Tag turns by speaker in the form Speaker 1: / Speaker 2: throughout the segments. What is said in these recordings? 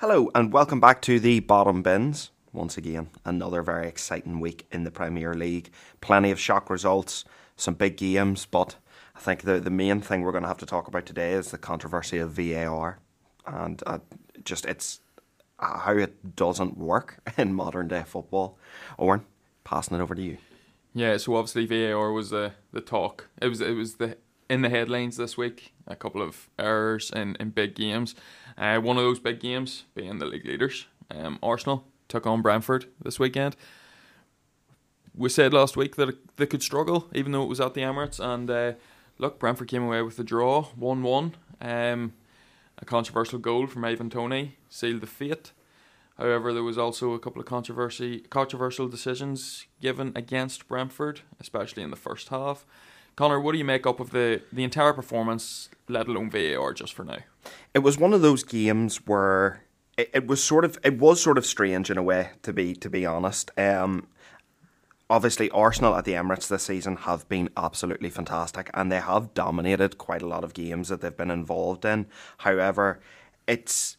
Speaker 1: Hello, and welcome back to the Bottom Bins. Once again, another very exciting week in the Premier League. Plenty of shock results, some big games, but I think the, the main thing we're going to have to talk about today is the controversy of VAR. And uh, just it's uh, how it doesn't work in modern day football. Eoghan, passing it over to you.
Speaker 2: Yeah, so obviously VAR was the the talk. It was it was the in the headlines this week. A couple of errors in, in big games. Uh, one of those big games being the league leaders. Um, Arsenal took on Brentford this weekend. We said last week that they could struggle, even though it was at the Emirates. And uh, look, Brentford came away with a draw, 1 1. Um, a controversial goal from Ivan Toney sealed the fate. However, there was also a couple of controversy, controversial decisions given against Brentford, especially in the first half. Connor, what do you make up of the, the entire performance, let alone VAR, just for now?
Speaker 1: It was one of those games where it, it was sort of it was sort of strange in a way, to be to be honest. Um, obviously Arsenal at the Emirates this season have been absolutely fantastic and they have dominated quite a lot of games that they've been involved in. However, it's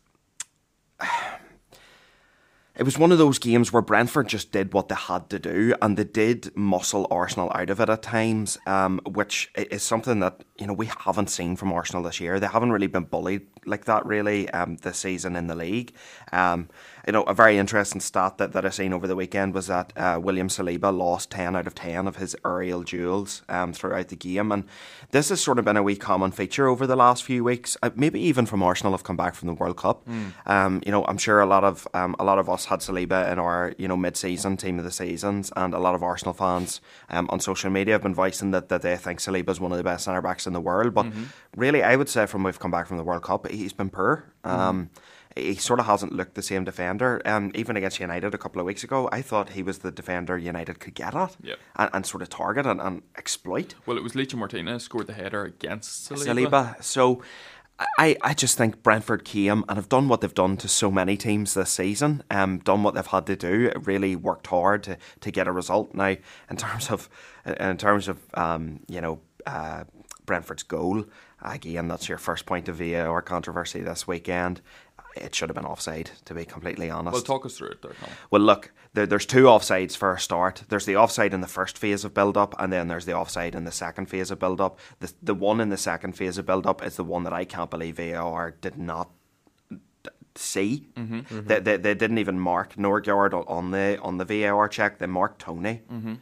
Speaker 1: it was one of those games where Brentford just did what they had to do, and they did muscle Arsenal out of it at times, um, which is something that you know we haven't seen from Arsenal this year. They haven't really been bullied like that really um, this season in the league. Um, you know, a very interesting stat that, that I seen over the weekend was that uh, William Saliba lost 10 out of 10 of his aerial duels um, throughout the game. And this has sort of been a wee common feature over the last few weeks. Uh, maybe even from Arsenal have come back from the World Cup. Mm. Um, you know, I'm sure a lot of um, a lot of us had Saliba in our, you know, mid-season team of the seasons. And a lot of Arsenal fans um, on social media have been voicing that, that they think Saliba is one of the best centre-backs in the world. But mm-hmm. really, I would say from we've come back from the World Cup, he's been poor. Mm he sort of hasn't looked the same defender. Um, even against United a couple of weeks ago, I thought he was the defender United could get at
Speaker 2: yep.
Speaker 1: and, and, sort of target and, and, exploit.
Speaker 2: Well, it was Licha Martinez scored the header against Saliba.
Speaker 1: Saliba. So I, I just think Brentford came and have done what they've done to so many teams this season. Um, done what they've had to do. Really worked hard to, to get a result. Now, in terms of in terms of um, you know uh, Brentford's goal. Again, that's your first point of VAR controversy this weekend it should have been offside, to be completely honest.
Speaker 2: Well, talk us through it there, Tom.
Speaker 1: Well, look, there, there's two offsides for a start. There's the offside in the first phase of build up, and then there's the offside in the second phase of build up. The, the one in the second phase of build up is the one that I can't believe VAR did not see. Mm-hmm. Mm-hmm. They, they, they, didn't even mark Norgaard on the on the VAR check. They marked Toney. Mm-hmm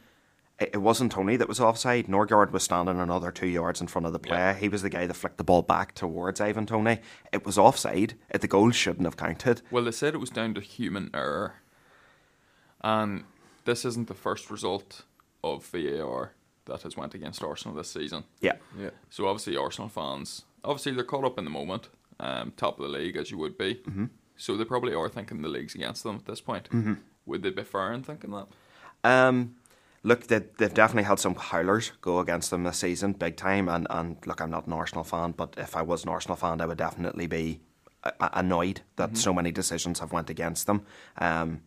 Speaker 1: it wasn't Toney that was offside. Norgaard was standing another two yards in front of the player. Yeah. He was the guy that flicked the ball back towards Ivan Toney. It was offside. The goal shouldn't have counted.
Speaker 2: Well, they said it was down to human error. And this isn't the first result of VAR that has went against Arsenal this season.
Speaker 1: Yeah.
Speaker 2: Yeah. So obviously Arsenal fans, obviously they're caught up in the moment, um, top of the league as you would be. Mm-hmm. So they probably are thinking the league's against them at this point. Mm-hmm. Would they be fair in thinking that?
Speaker 1: Um, look, they, they've definitely had some howlers go against them this season, big time. And, and look, I'm not an Arsenal fan, but if I was an Arsenal fan, I would definitely be annoyed that mm-hmm. so many decisions have went against them. Um,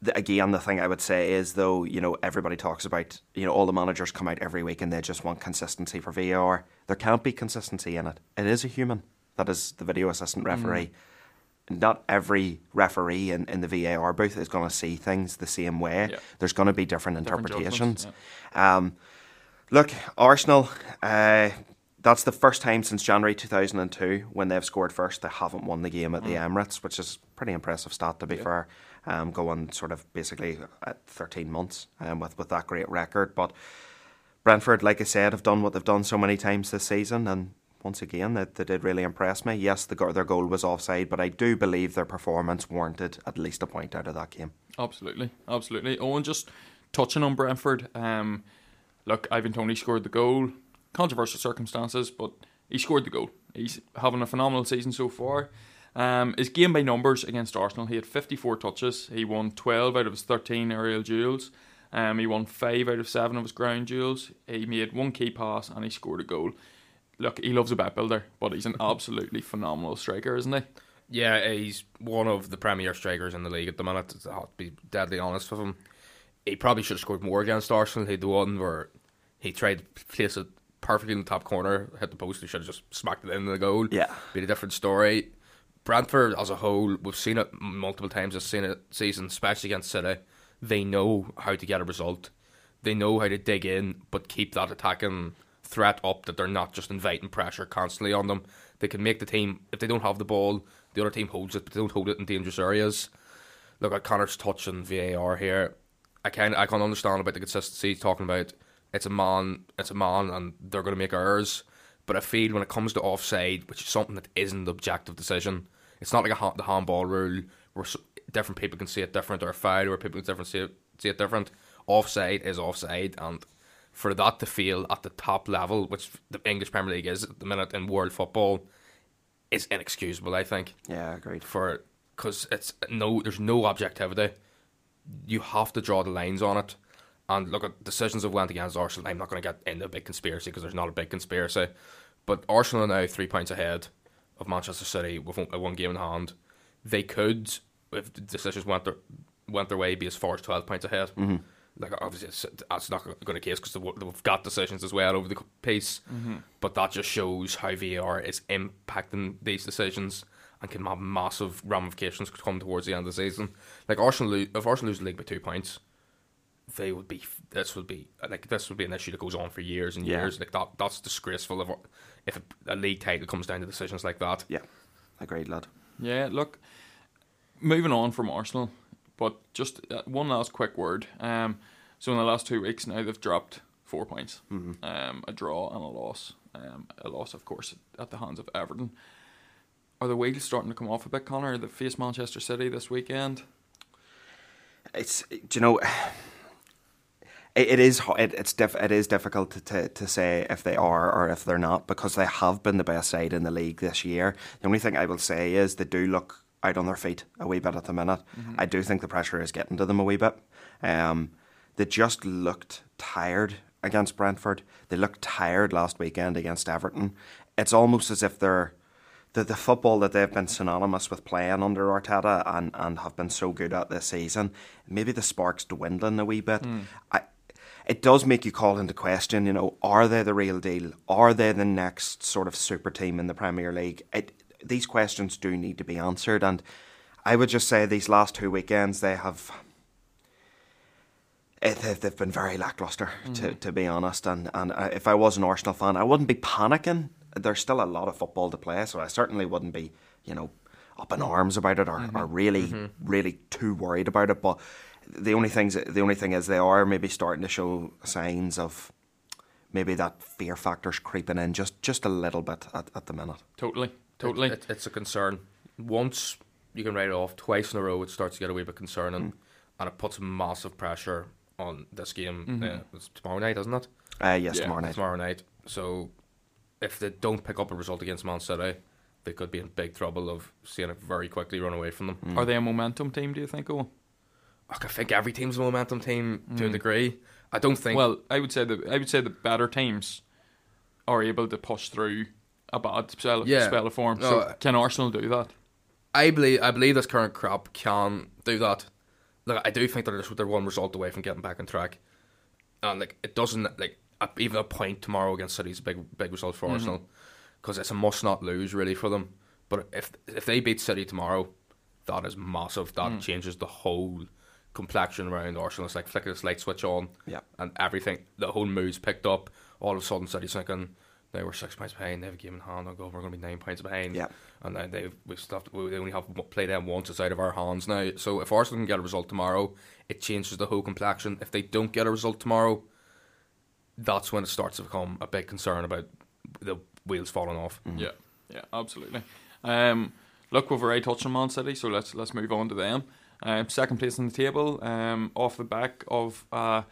Speaker 1: the, again, the thing I would say is though, you know, everybody talks about, you know, all the managers come out every week and they just want consistency for VAR. There can't be consistency in it. It is a human that is the video assistant referee. Mm not every referee in, in the VAR booth is going to see things the same way. Yeah. There's going to be different, different interpretations. Yeah. Um, look, Arsenal, uh, that's the first time since January 2002 when they've scored first. They haven't won the game at mm. the Emirates, which is pretty impressive stat to be yeah. fair. Um, going sort of basically at 13 months um, with, with that great record. But Brentford, like I said, have done what they've done so many times this season and once again, they, they did really impress me. Yes, the, their goal was offside, but I do believe their performance warranted at least a point out of that game.
Speaker 2: Absolutely, absolutely. Eoghan, just touching on Brentford, um, look, Ivan Toney scored the goal. Controversial circumstances, but he scored the goal. He's having a phenomenal season so far. Um, his game by numbers against Arsenal, he had 54 touches. He won 12 out of his 13 aerial duels. Um, he won 5 out of 7 of his ground duels. He made one key pass and he scored a goal look, he loves a bet builder, but he's an absolutely phenomenal striker, isn't he?
Speaker 3: Yeah, he's one of the premier strikers in the league at the minute. I'll to be deadly honest with him. He probably should have scored more against Arsenal. He had the one where he tried to place it perfectly in the top corner, hit the post, he should have just smacked it into the goal.
Speaker 1: Yeah.
Speaker 3: Be a different story. Brentford as a whole, we've seen it multiple times this season, especially against City. They know how to get a result. They know how to dig in, but keep that attacking threat up. That they're not just inviting pressure constantly on them. They can make the team if they don't have the ball, the other team holds it, but they don't hold it in dangerous areas. Look at Connor's touch on VAR here. I can I can understand about the consistency talking about it's a man, it's a man, and they're going to make errors. But I feel when it comes to offside, which is something that isn't the objective decision, it's not like a the handball rule where different people can see it different, or a foul where people can see it, see it different. Offside is offside, and for that to feel at the top level, which the English Premier League is at the minute in world football, is inexcusable. I think.
Speaker 1: Yeah, agreed.
Speaker 3: For because it's no, there's no objectivity. You have to draw the lines on it. And look at decisions have went against Arsenal. I'm not going to get into a big conspiracy because there's not a big conspiracy. But Arsenal are now three points ahead of Manchester City with one, one game in hand. They could, if the decisions went their went their way, be as far as twelve points ahead.
Speaker 1: Mm-hmm.
Speaker 3: Like obviously, it's, that's not going to be case because they've got decisions as well over the piece.
Speaker 2: Mm-hmm.
Speaker 3: But that just shows how VAR is impacting these decisions and can have massive ramifications come towards the end of the season. Like Arsenal, if Arsenal lose the league by two points, they would be. This would be like this would be an issue that goes on for years and
Speaker 1: Yeah.
Speaker 3: years. Like that, that's disgraceful. If if a, a league title comes down to decisions like that.
Speaker 1: Yeah, agreed, lad.
Speaker 2: Yeah, look, moving on from Arsenal, but just uh, one last quick word. Um, so in the last two weeks now they've dropped four points,
Speaker 1: Mm-hmm.
Speaker 2: um, a draw and a loss. Um, a loss, of course, at the hands of Everton. Are the wheels starting to come off a bit, Connor? They face Manchester City this weekend.
Speaker 1: It's do you know. It, it is it, it's diff, it is difficult to, to, to say if they are or if they're not because they have been the best side in the league this year. The only thing I will say is they do look out on their feet a wee bit at the minute. I do think the pressure is getting to them a wee bit. Um, they just looked tired against Brentford. They looked tired last weekend against Everton. It's almost as if they're the, the football that they've been synonymous with playing under Arteta and, and have been so good at this season, maybe the spark's dwindling a wee bit. I, it does make you call into question, you know, are they the real deal? Are they the next sort of super team in the Premier League? It, these questions do need to be answered, and I would just say these last two weekends they have. Eh, it, they've, they've been very lackluster, to, mm-hmm. to be honest. And and uh, if I was an Arsenal fan, I wouldn't be panicking. There's still a lot of football to play, so I certainly wouldn't be, you know, up in arms about it or, mm-hmm. or really, mm-hmm. really too worried about it. But the only things, the only thing is, they are maybe starting to show signs of maybe that fear factor's creeping in just just a little bit at, at the minute.
Speaker 2: Totally, totally.
Speaker 3: It, it, it's a concern. Once you can write it off twice in a row, it starts to get a wee bit concerning, and it puts massive pressure on this game. Uh, it's tomorrow night, isn't it?
Speaker 1: Uh, yes,
Speaker 2: Yeah,
Speaker 1: tomorrow night.
Speaker 3: Tomorrow night. So, if they don't pick up a result against Man City, they could be in big trouble of seeing it very quickly run away from them.
Speaker 2: Are they a momentum team? Do you think? Oh,
Speaker 3: Look, I think every team's a momentum team to a degree. I don't think.
Speaker 2: well, I would say the I would say the better teams are able to push through a bad spell,
Speaker 3: Yeah.
Speaker 2: spell of form.
Speaker 3: No,
Speaker 2: so can Arsenal do that?
Speaker 3: I believe I believe this current crop can do that. Look, I do think that they're, they're one result away from getting back on track, and like it doesn't like even a point tomorrow against City is a big big result for mm-hmm. Arsenal because it's a must not lose really for them. But if if they beat City tomorrow, that is massive. That mm. changes the whole complexion around Arsenal. It's like flicker this light switch on,
Speaker 1: Yeah.
Speaker 3: and everything. The whole mood's picked up. All of a sudden, City's thinking. They were six points behind. They have a game in hand. I'll go. We're going to be nine points behind
Speaker 1: Yeah.
Speaker 3: and then they we still have to, we only have to play them once. It's out of our hands now. So if Arsenal can get a result tomorrow, it changes the whole complexion. If they don't get a result tomorrow, that's when it starts to become a big concern about the wheels falling off.
Speaker 2: Yeah, yeah, absolutely. Um, look, we've already touched on Man City, so let's let's move on to them. Um, second place on the table, um, off the back of uh,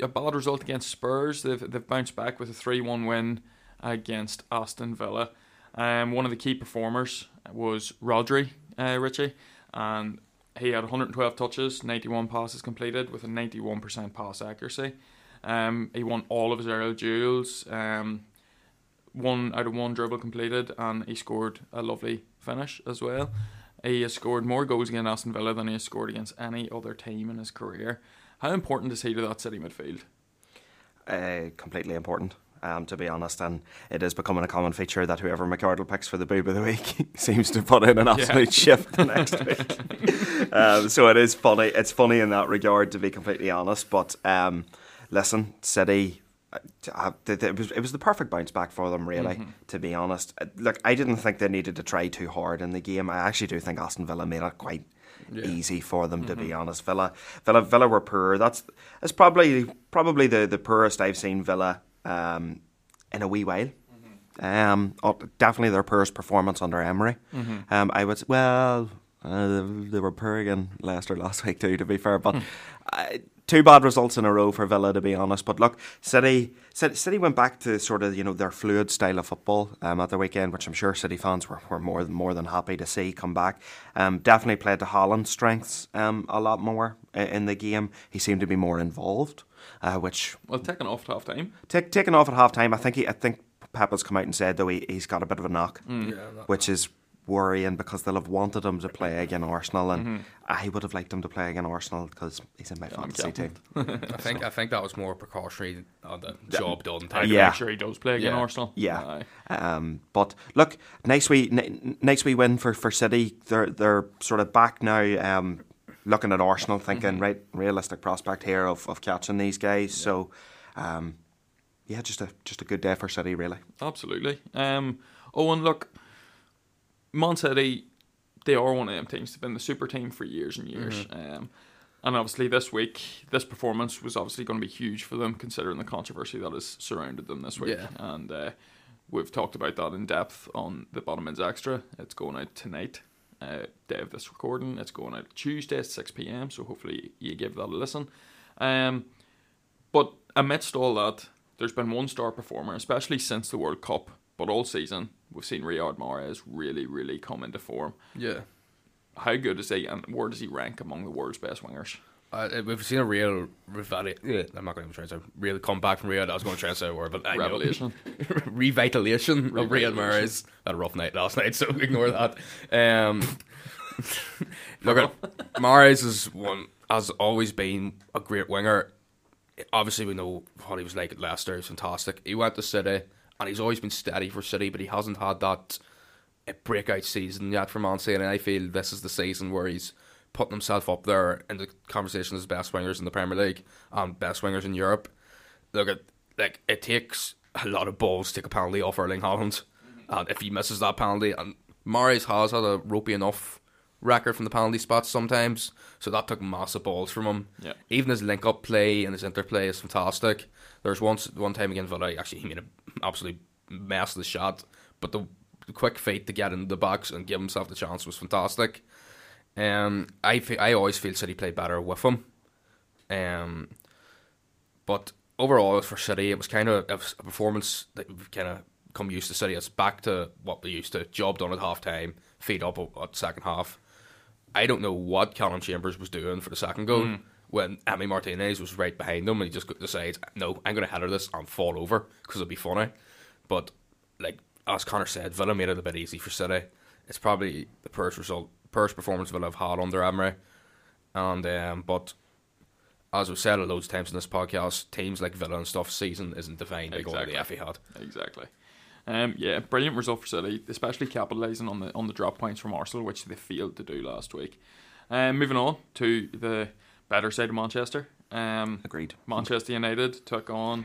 Speaker 2: a bad result against Spurs. They've they've bounced back with a three one win against Aston Villa. Um, one of the key performers was Rodri uh, Richie, and he had 112 touches, 91 passes completed with a 91% pass accuracy. Um, he won all of his aerial duels. Um, one out of one dribble completed, and he scored a lovely finish as well. He has scored more goals against Aston Villa than he has scored against any other team in his career. How important is he to that City midfield?
Speaker 1: Uh, completely important. um, to be honest, and it is becoming a common feature that whoever McArdle picks for the boob of the week seems to put in an absolute shift the next week. um, so it is funny. It's funny in that regard, to be completely honest. But um, listen, City. Uh, it was it was the perfect bounce back for them, really. Mm-hmm. To be honest, uh, look, I didn't think they needed to try too hard in the game. I actually do think Aston Villa made it quite yeah. easy for them. To mm-hmm. be honest, Villa, Villa, Villa were poor. That's it's probably probably the, the poorest I've seen Villa um, in a wee while. Mm-hmm. Um, oh, definitely their poorest performance under Emery. Mm-hmm. Um, I would well, uh, they were poor again Leicester last week too. To be fair, but. Uh, two bad results in a row for Villa, to be honest. But look, City, City went back to sort of you know their fluid style of football um, at the weekend, which I'm sure City fans were, were more than more than happy to see come back. Um, definitely played to Haaland's strengths um, a lot more in the game. He seemed to be more involved, uh, which
Speaker 2: well taken off at half time.
Speaker 1: Take, taken off at half time. I think he, I think Pep has come out and said though he, he's got a bit of a knock, mm. yeah, which is worrying because they'll have wanted him to play again Arsenal, and mm-hmm. I would have liked him to play again Arsenal because he's in my yeah, fantasy team.
Speaker 3: I think I think that was more precautionary on the job done. Type.
Speaker 2: Yeah, make sure he does play again
Speaker 1: yeah.
Speaker 2: Arsenal.
Speaker 1: Yeah, um, but look, nice we n- nice wee win for, for City. They're they're sort of back now. Um, looking at Arsenal, thinking mm-hmm. right realistic prospect here of, of catching these guys. Yeah. So. Um, yeah, just a just a good day for City, really.
Speaker 2: Absolutely. Um, oh, and look, Man City, they are one of them teams. They've been the super team for years and years. Mm-hmm. Um, and obviously, this week, this performance was obviously going to be huge for them, considering the controversy that has surrounded them this week.
Speaker 3: Yeah.
Speaker 2: And uh, we've talked about that in depth on the Bottom Bins Extra. It's going out tonight, uh, day of this recording. It's going out Tuesday at 6 pm, so hopefully you give that a listen. Um, but amidst all that, there's been one star performer, especially since the World Cup, but all season, we've seen Riyad Mahrez really, really come into form.
Speaker 3: Yeah.
Speaker 2: How good is he, and where does he rank among the world's best wingers?
Speaker 3: Uh, we've seen a real Yeah, I'm not going to try to say real comeback from Riyad. I was going to try and say a word, but I
Speaker 2: revelation,
Speaker 3: revitalization of Riyad Mahrez. Had a rough night last night, so ignore that. Um, look at Mahrez is one has always been a great winger. Obviously, we know what he was like at Leicester. He's fantastic. He went to City and he's always been steady for City, but he hasn't had that uh, breakout season yet for Man City. And I feel this is the season where he's putting himself up there in the conversation as best wingers in the Premier League and best wingers in Europe. Look at like it takes a lot of balls to take a penalty off Erling Haaland, mm-hmm. and if he misses that penalty, and Mahrez has had a ropey enough record from the penalty spots sometimes, so that took massive balls from him.
Speaker 2: Yeah.
Speaker 3: Even his link up play and his interplay is fantastic. There's once one time against Villa, actually he made an absolute mess of the shot, but the, the quick feet to get into the box and give himself the chance was fantastic. Um, I feel, I always feel City played better with him. Um, but overall for City, it was kind of a performance that we've kind of come used to City. It's back to what we used to: job done at half time, feed up at second half. I don't know what Calum Chambers was doing for the second goal. Mm when Emi Martinez was right behind him and he just decides, no, I'm going to header this and fall over because it'll be funny. But, like, as Connor said, Villa made it a bit easy for City. It's probably the first result, first performance Villa have had under Emery. And, um, but as we've said a loads of times in this podcast, teams like Villa and stuff, season isn't defined by exactly. going to the Etihad.
Speaker 2: Exactly. Um, yeah, brilliant result for City, especially capitalising on the on the drop points from Arsenal, which they failed to do last week. Um, moving on to the better side of Manchester. Um,
Speaker 1: Agreed.
Speaker 2: Manchester United took on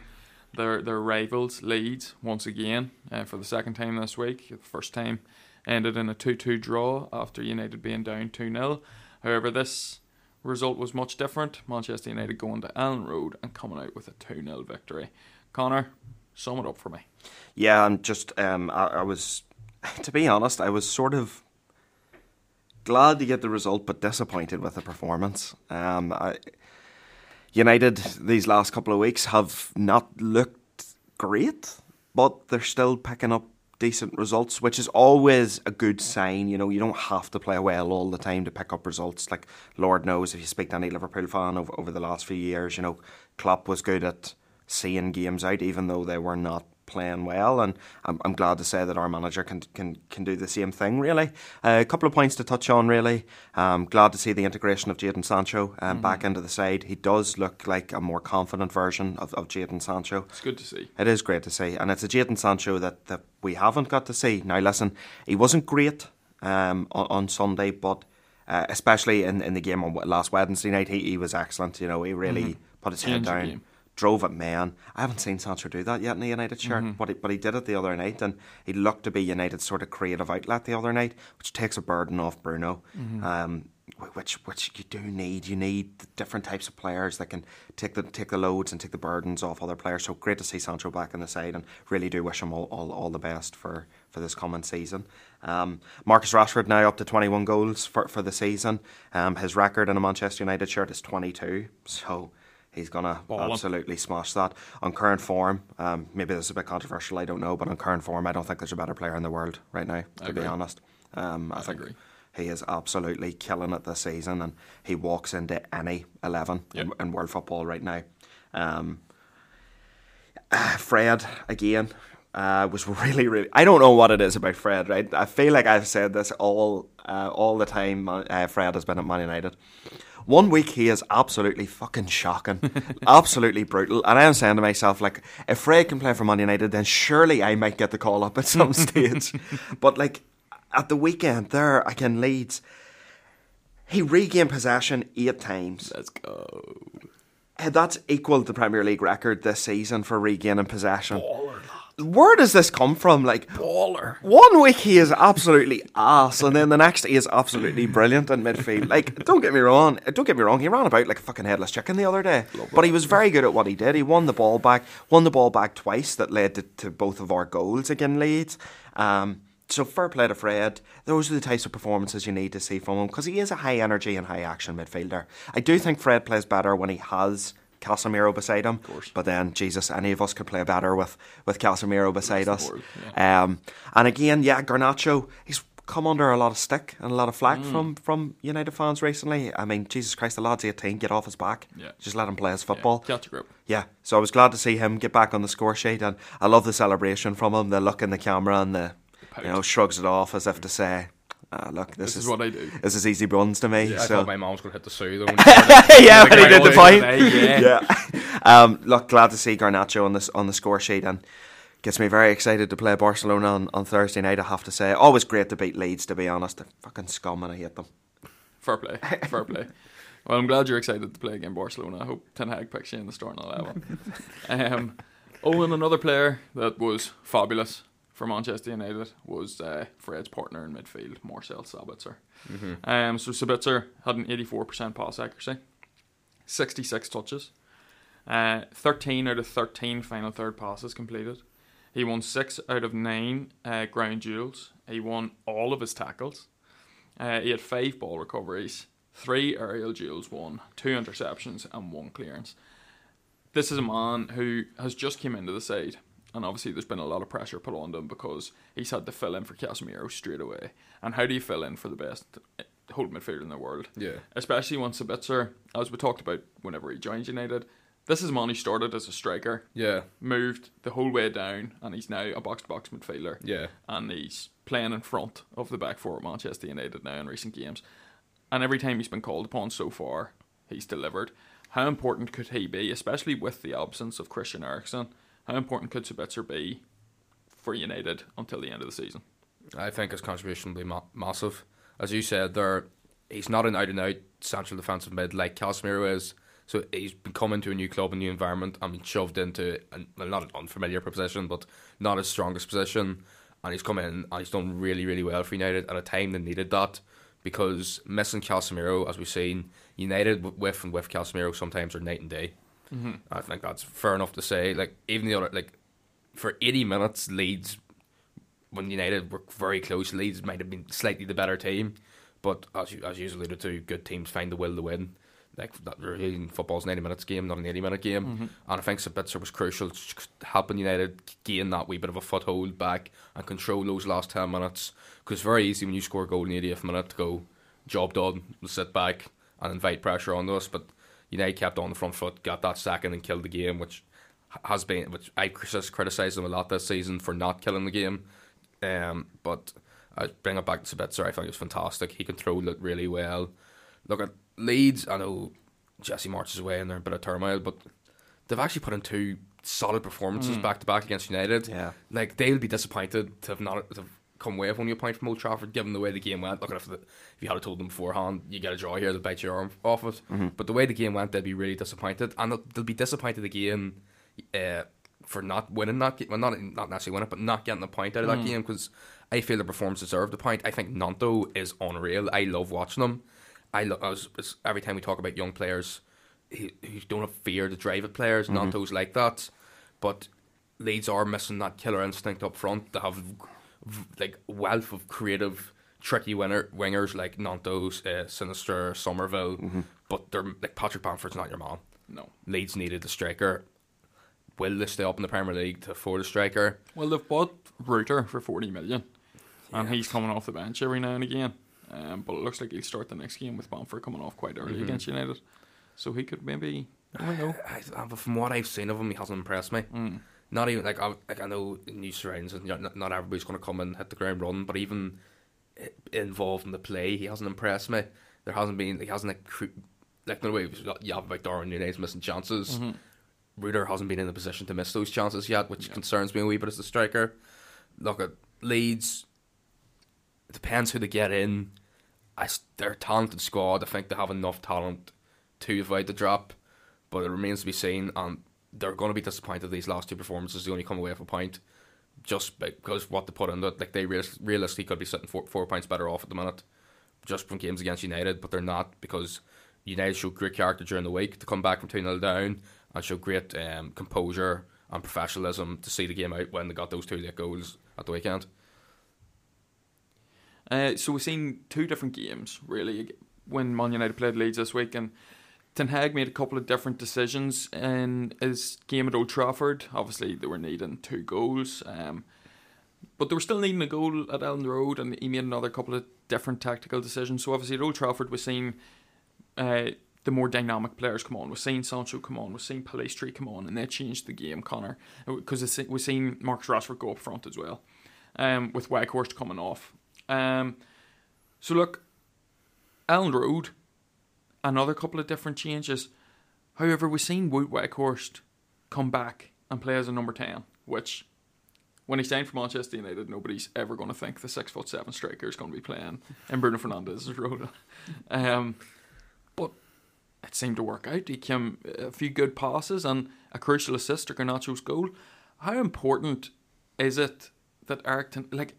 Speaker 2: their their rivals Leeds once again uh, for the second time this week. The first time ended in a 2-2 draw after United being down 2-0. However, this result was much different. Manchester United going to Elland Road and coming out with a 2-0 victory. Connor, sum it up for me.
Speaker 1: Yeah, I'm just um, I, I was to be honest, I was sort of glad to get the result, but disappointed with the performance. Um, I, United these last couple of weeks have not looked great, but they're still picking up decent results, which is always a good sign. You know, you don't have to play well all the time to pick up results. Like Lord knows, if you speak to any Liverpool fan over, over the last few years, you know, Klopp was good at seeing games out, even though they were not playing well, and I'm, I'm glad to say that our manager can can can do the same thing. Really, uh, a couple of points to touch on. Really, um, glad to see the integration of Jadon Sancho um, mm-hmm. back into the side. He does look like a more confident version of, of Jadon Sancho.
Speaker 2: It's good to see.
Speaker 1: It is great to see, and it's a Jadon Sancho that, that we haven't got to see. Now, listen, he wasn't great um, on, on Sunday, but uh, especially in, in the game on last Wednesday night, he, he was excellent. You know, he really mm-hmm. put his head down, drove it man. I haven't seen Sancho do that yet in the United shirt, mm-hmm. but he, but he did it the other night, and he looked to be United's sort of creative outlet the other night, which takes a burden off Bruno. Mm-hmm. Um, which which you do need. You need different types of players that can take the take the loads and take the burdens off other players. So great to see Sancho back in the side, and really do wish him all, all, all the best for, for this coming season. Um, Marcus Rashford now up to 21 goals for, for the season. Um, his record in a Manchester United shirt is 22. So he's gonna absolutely smash that on current form. Um, maybe this is a bit controversial, I don't know, but on current form, I don't think there's a better player in the world right now. To be honest, um, I, I, think agree. he is absolutely killing it this season, and he walks into any eleven yep. in, in, world football right now. Um, Fred again uh, was really, really. I don't know what it is about Fred. Right, I feel like I've said this all, uh, all the time. Uh, Fred has been at Man United. One week he is absolutely fucking shocking, absolutely brutal, and I am saying to myself, like, if Fred can play for Man United, then surely I might get the call up at some stage. But like at the weekend, there again, Leeds, he regained possession eight times.
Speaker 2: Let's go.
Speaker 1: That's equal the Premier League record this season for regaining possession.
Speaker 2: Baller,
Speaker 1: where does this come from? Like
Speaker 2: baller.
Speaker 1: One week he is absolutely ass, and then the next he is absolutely brilliant in midfield. Like, don't get me wrong. Don't get me wrong. He ran about like a fucking headless chicken the other day, Love but he was very good at what he did. He won the ball back, won the ball back twice. That led to, to both of our goals again. Leeds. Um, so fair play to Fred. Those are the types of performances you need to see from him because he is a high energy and high action midfielder. I do think Fred plays better when he has Casemiro beside him. But then, Jesus, any of us could play better with, with Casemiro beside us. Board, yeah. um, and again, yeah, Garnacho, he's come under a lot of stick and a lot of flack mm. from, from United fans recently. I mean, Jesus Christ, the lad's 18, get off his back.
Speaker 2: Yeah.
Speaker 1: Just let him play his football.
Speaker 2: Yeah, group.
Speaker 1: Yeah, so I was glad to see him get back on the score sheet, and I love the celebration from him, the look in the camera and the, the you know, shrugs it off as if to say, ah, look, this,
Speaker 2: this is, is, what I do.
Speaker 1: This is easy bronze to me.
Speaker 3: Yeah,
Speaker 1: so.
Speaker 3: I thought my mom's going to hit the sue though.
Speaker 1: yeah, when he did the point. yeah. yeah. Um, look, glad to see Garnacho on this on the score sheet and gets me very excited to play Barcelona on, on Thursday night. I have to say, always great to beat Leeds. To be honest, they're fucking scum and I hate them.
Speaker 2: Fair play, fair play. Well, I'm glad you're excited to play against Barcelona. I hope Ten Hag picks you in the starting eleven. um, oh, and another player that was fabulous for Manchester United was uh, Fred's partner in midfield, Marcel Sabitzer. Mm-hmm. Um, so Sabitzer had an 84% pass accuracy, 66 touches, uh, 13 out of 13 final third passes completed. He won 6 out of 9 uh, ground duels. He won all of his tackles. Uh, he had 5 ball recoveries, 3 aerial duels won, 2 interceptions, and 1 clearance. This is a man who has just come into the side and obviously there's been a lot of pressure put on them because he's had to fill in for Casemiro straight away. And how do you fill in for the best eh, holding midfielder in the world?
Speaker 3: Yeah.
Speaker 2: Especially once Sabitzer, as we talked about whenever he joined United, this is a man who started as a striker.
Speaker 3: Yeah.
Speaker 2: Moved the whole way down, and he's now a box to box midfielder.
Speaker 3: Yeah.
Speaker 2: And he's playing in front of the back four at Manchester United now in recent games. And every time he's been called upon so far, he's delivered. How important could he be, especially with the absence of Christian Eriksen? How important could Sabitzer be for United until the end of the season?
Speaker 3: I think his contribution will be ma- massive. As you said, there he's not an out and out central defensive mid like Casemiro is. So he's been coming to a new club, a new environment, and shoved into an, not an unfamiliar position, but not his strongest position. And he's come in and he's done really, really well for United at a time they needed that because missing Casemiro, as we've seen, United with and with Casemiro sometimes are night and day. Mm-hmm. I think that's fair enough to say. Like even the other like for eighty minutes, Leeds when United were very close, Leeds might have been slightly the better team, but as you as you alluded to, good teams find the will to win. Like that, really, football's ninety minutes game, not an eighty minute game, mm-hmm. and I think Sabitzer was crucial, to helping United gain that wee bit of a foothold back and control those last ten minutes. Because it's very easy when you score a goal in the 80th minute to go, job done, we'll sit back and invite pressure on us, but United kept on the front foot, got that second, and killed the game, which has been, which I just criticised him a lot this season for not killing the game. Um, but I bring it back to Sabitzer. I think it's fantastic. He controlled it really well. Look at Leeds. I know Jesse Marsch is away and they're a bit of turmoil, but they've actually put in two solid performances back to back against United.
Speaker 1: Yeah.
Speaker 3: like they'll be disappointed to have not to have come away with only a point from Old Trafford, given the way the game went. Look, if, the, if you had told them beforehand, you get a draw here, they'll bite your arm off it. Mm-hmm. But the way the game went, they'll be really disappointed, and they'll, they'll be disappointed again uh, for not winning that game. Well, not not necessarily winning, but not getting the point out of that mm-hmm. game because I feel the performance deserved the point. I think Gnonto is unreal. I love watching them. I, lo- I was, every time we talk about young players who, who don't have fear to drive at players, mm-hmm. Gnonto's like that. But Leeds are missing that killer instinct up front. They have like wealth of creative, tricky winner wingers like Gnonto's, uh, Sinisterra, Summerville. But they're like Patrick Bamford's not your man.
Speaker 2: No.
Speaker 3: Leeds needed a striker. Will they stay up in the Premier League to afford a striker?
Speaker 2: Well, they've bought Rutter for 40 million, and he's coming off the bench every now and again. Um, but it looks like he'll start the next game with Bamford coming off quite early
Speaker 3: Mm-hmm.
Speaker 2: against United. So he could maybe, I don't know.
Speaker 3: I, I- from what I've seen of him, he hasn't impressed me.
Speaker 2: Mm.
Speaker 3: Not even like I, like I know new surroundings, and not, not everybody's going to come and hit the ground running, but even involved in the play, he hasn't impressed me. There hasn't been, he hasn't like, like the way you have about Darwin Nunez missing chances.
Speaker 2: Mm-hmm.
Speaker 3: Rutter hasn't been in a position to miss those chances yet, which concerns me a wee bit as a striker. Look at Leeds. It depends who they get in. I, they're a talented squad. I think they have enough talent to avoid the drop, but it remains to be seen. And they're going to be disappointed these last two performances. They only come away with a point, just because what they put into it. Like they realis- realistically could be sitting four, four points better off at the minute, just from games against United, but they're not because United showed great character during the week to come back from two 0 down and showed great um, composure and professionalism to see the game out when they got those two late goals at the weekend.
Speaker 2: Uh, so we've seen two different games really when Man United played Leeds this week, and Ten Hag made a couple of different decisions in his game at Old Trafford. Obviously, they were needing two goals, um, but they were still needing a goal at Elland Road, and he made another couple of different tactical decisions. So obviously, at Old Trafford, we're seeing uh, the more dynamic players come on. We're seeing Sancho come on. We're seeing Pellistri come on, and they changed the game, Connor, because we're seeing Marcus Rashford go up front as well, um, with Weghorst coming off. Um, so look, Elland Road, another couple of different changes. However, we've seen Wout Weghorst come back and play as a number ten, which when he signed for Manchester United, nobody's ever going to think the six foot seven striker is going to be playing in Bruno Fernandes's role. Um, but it seemed to work out. He came a few good passes and a crucial assist to Garnacho's goal. How important is it that Erik Ten, like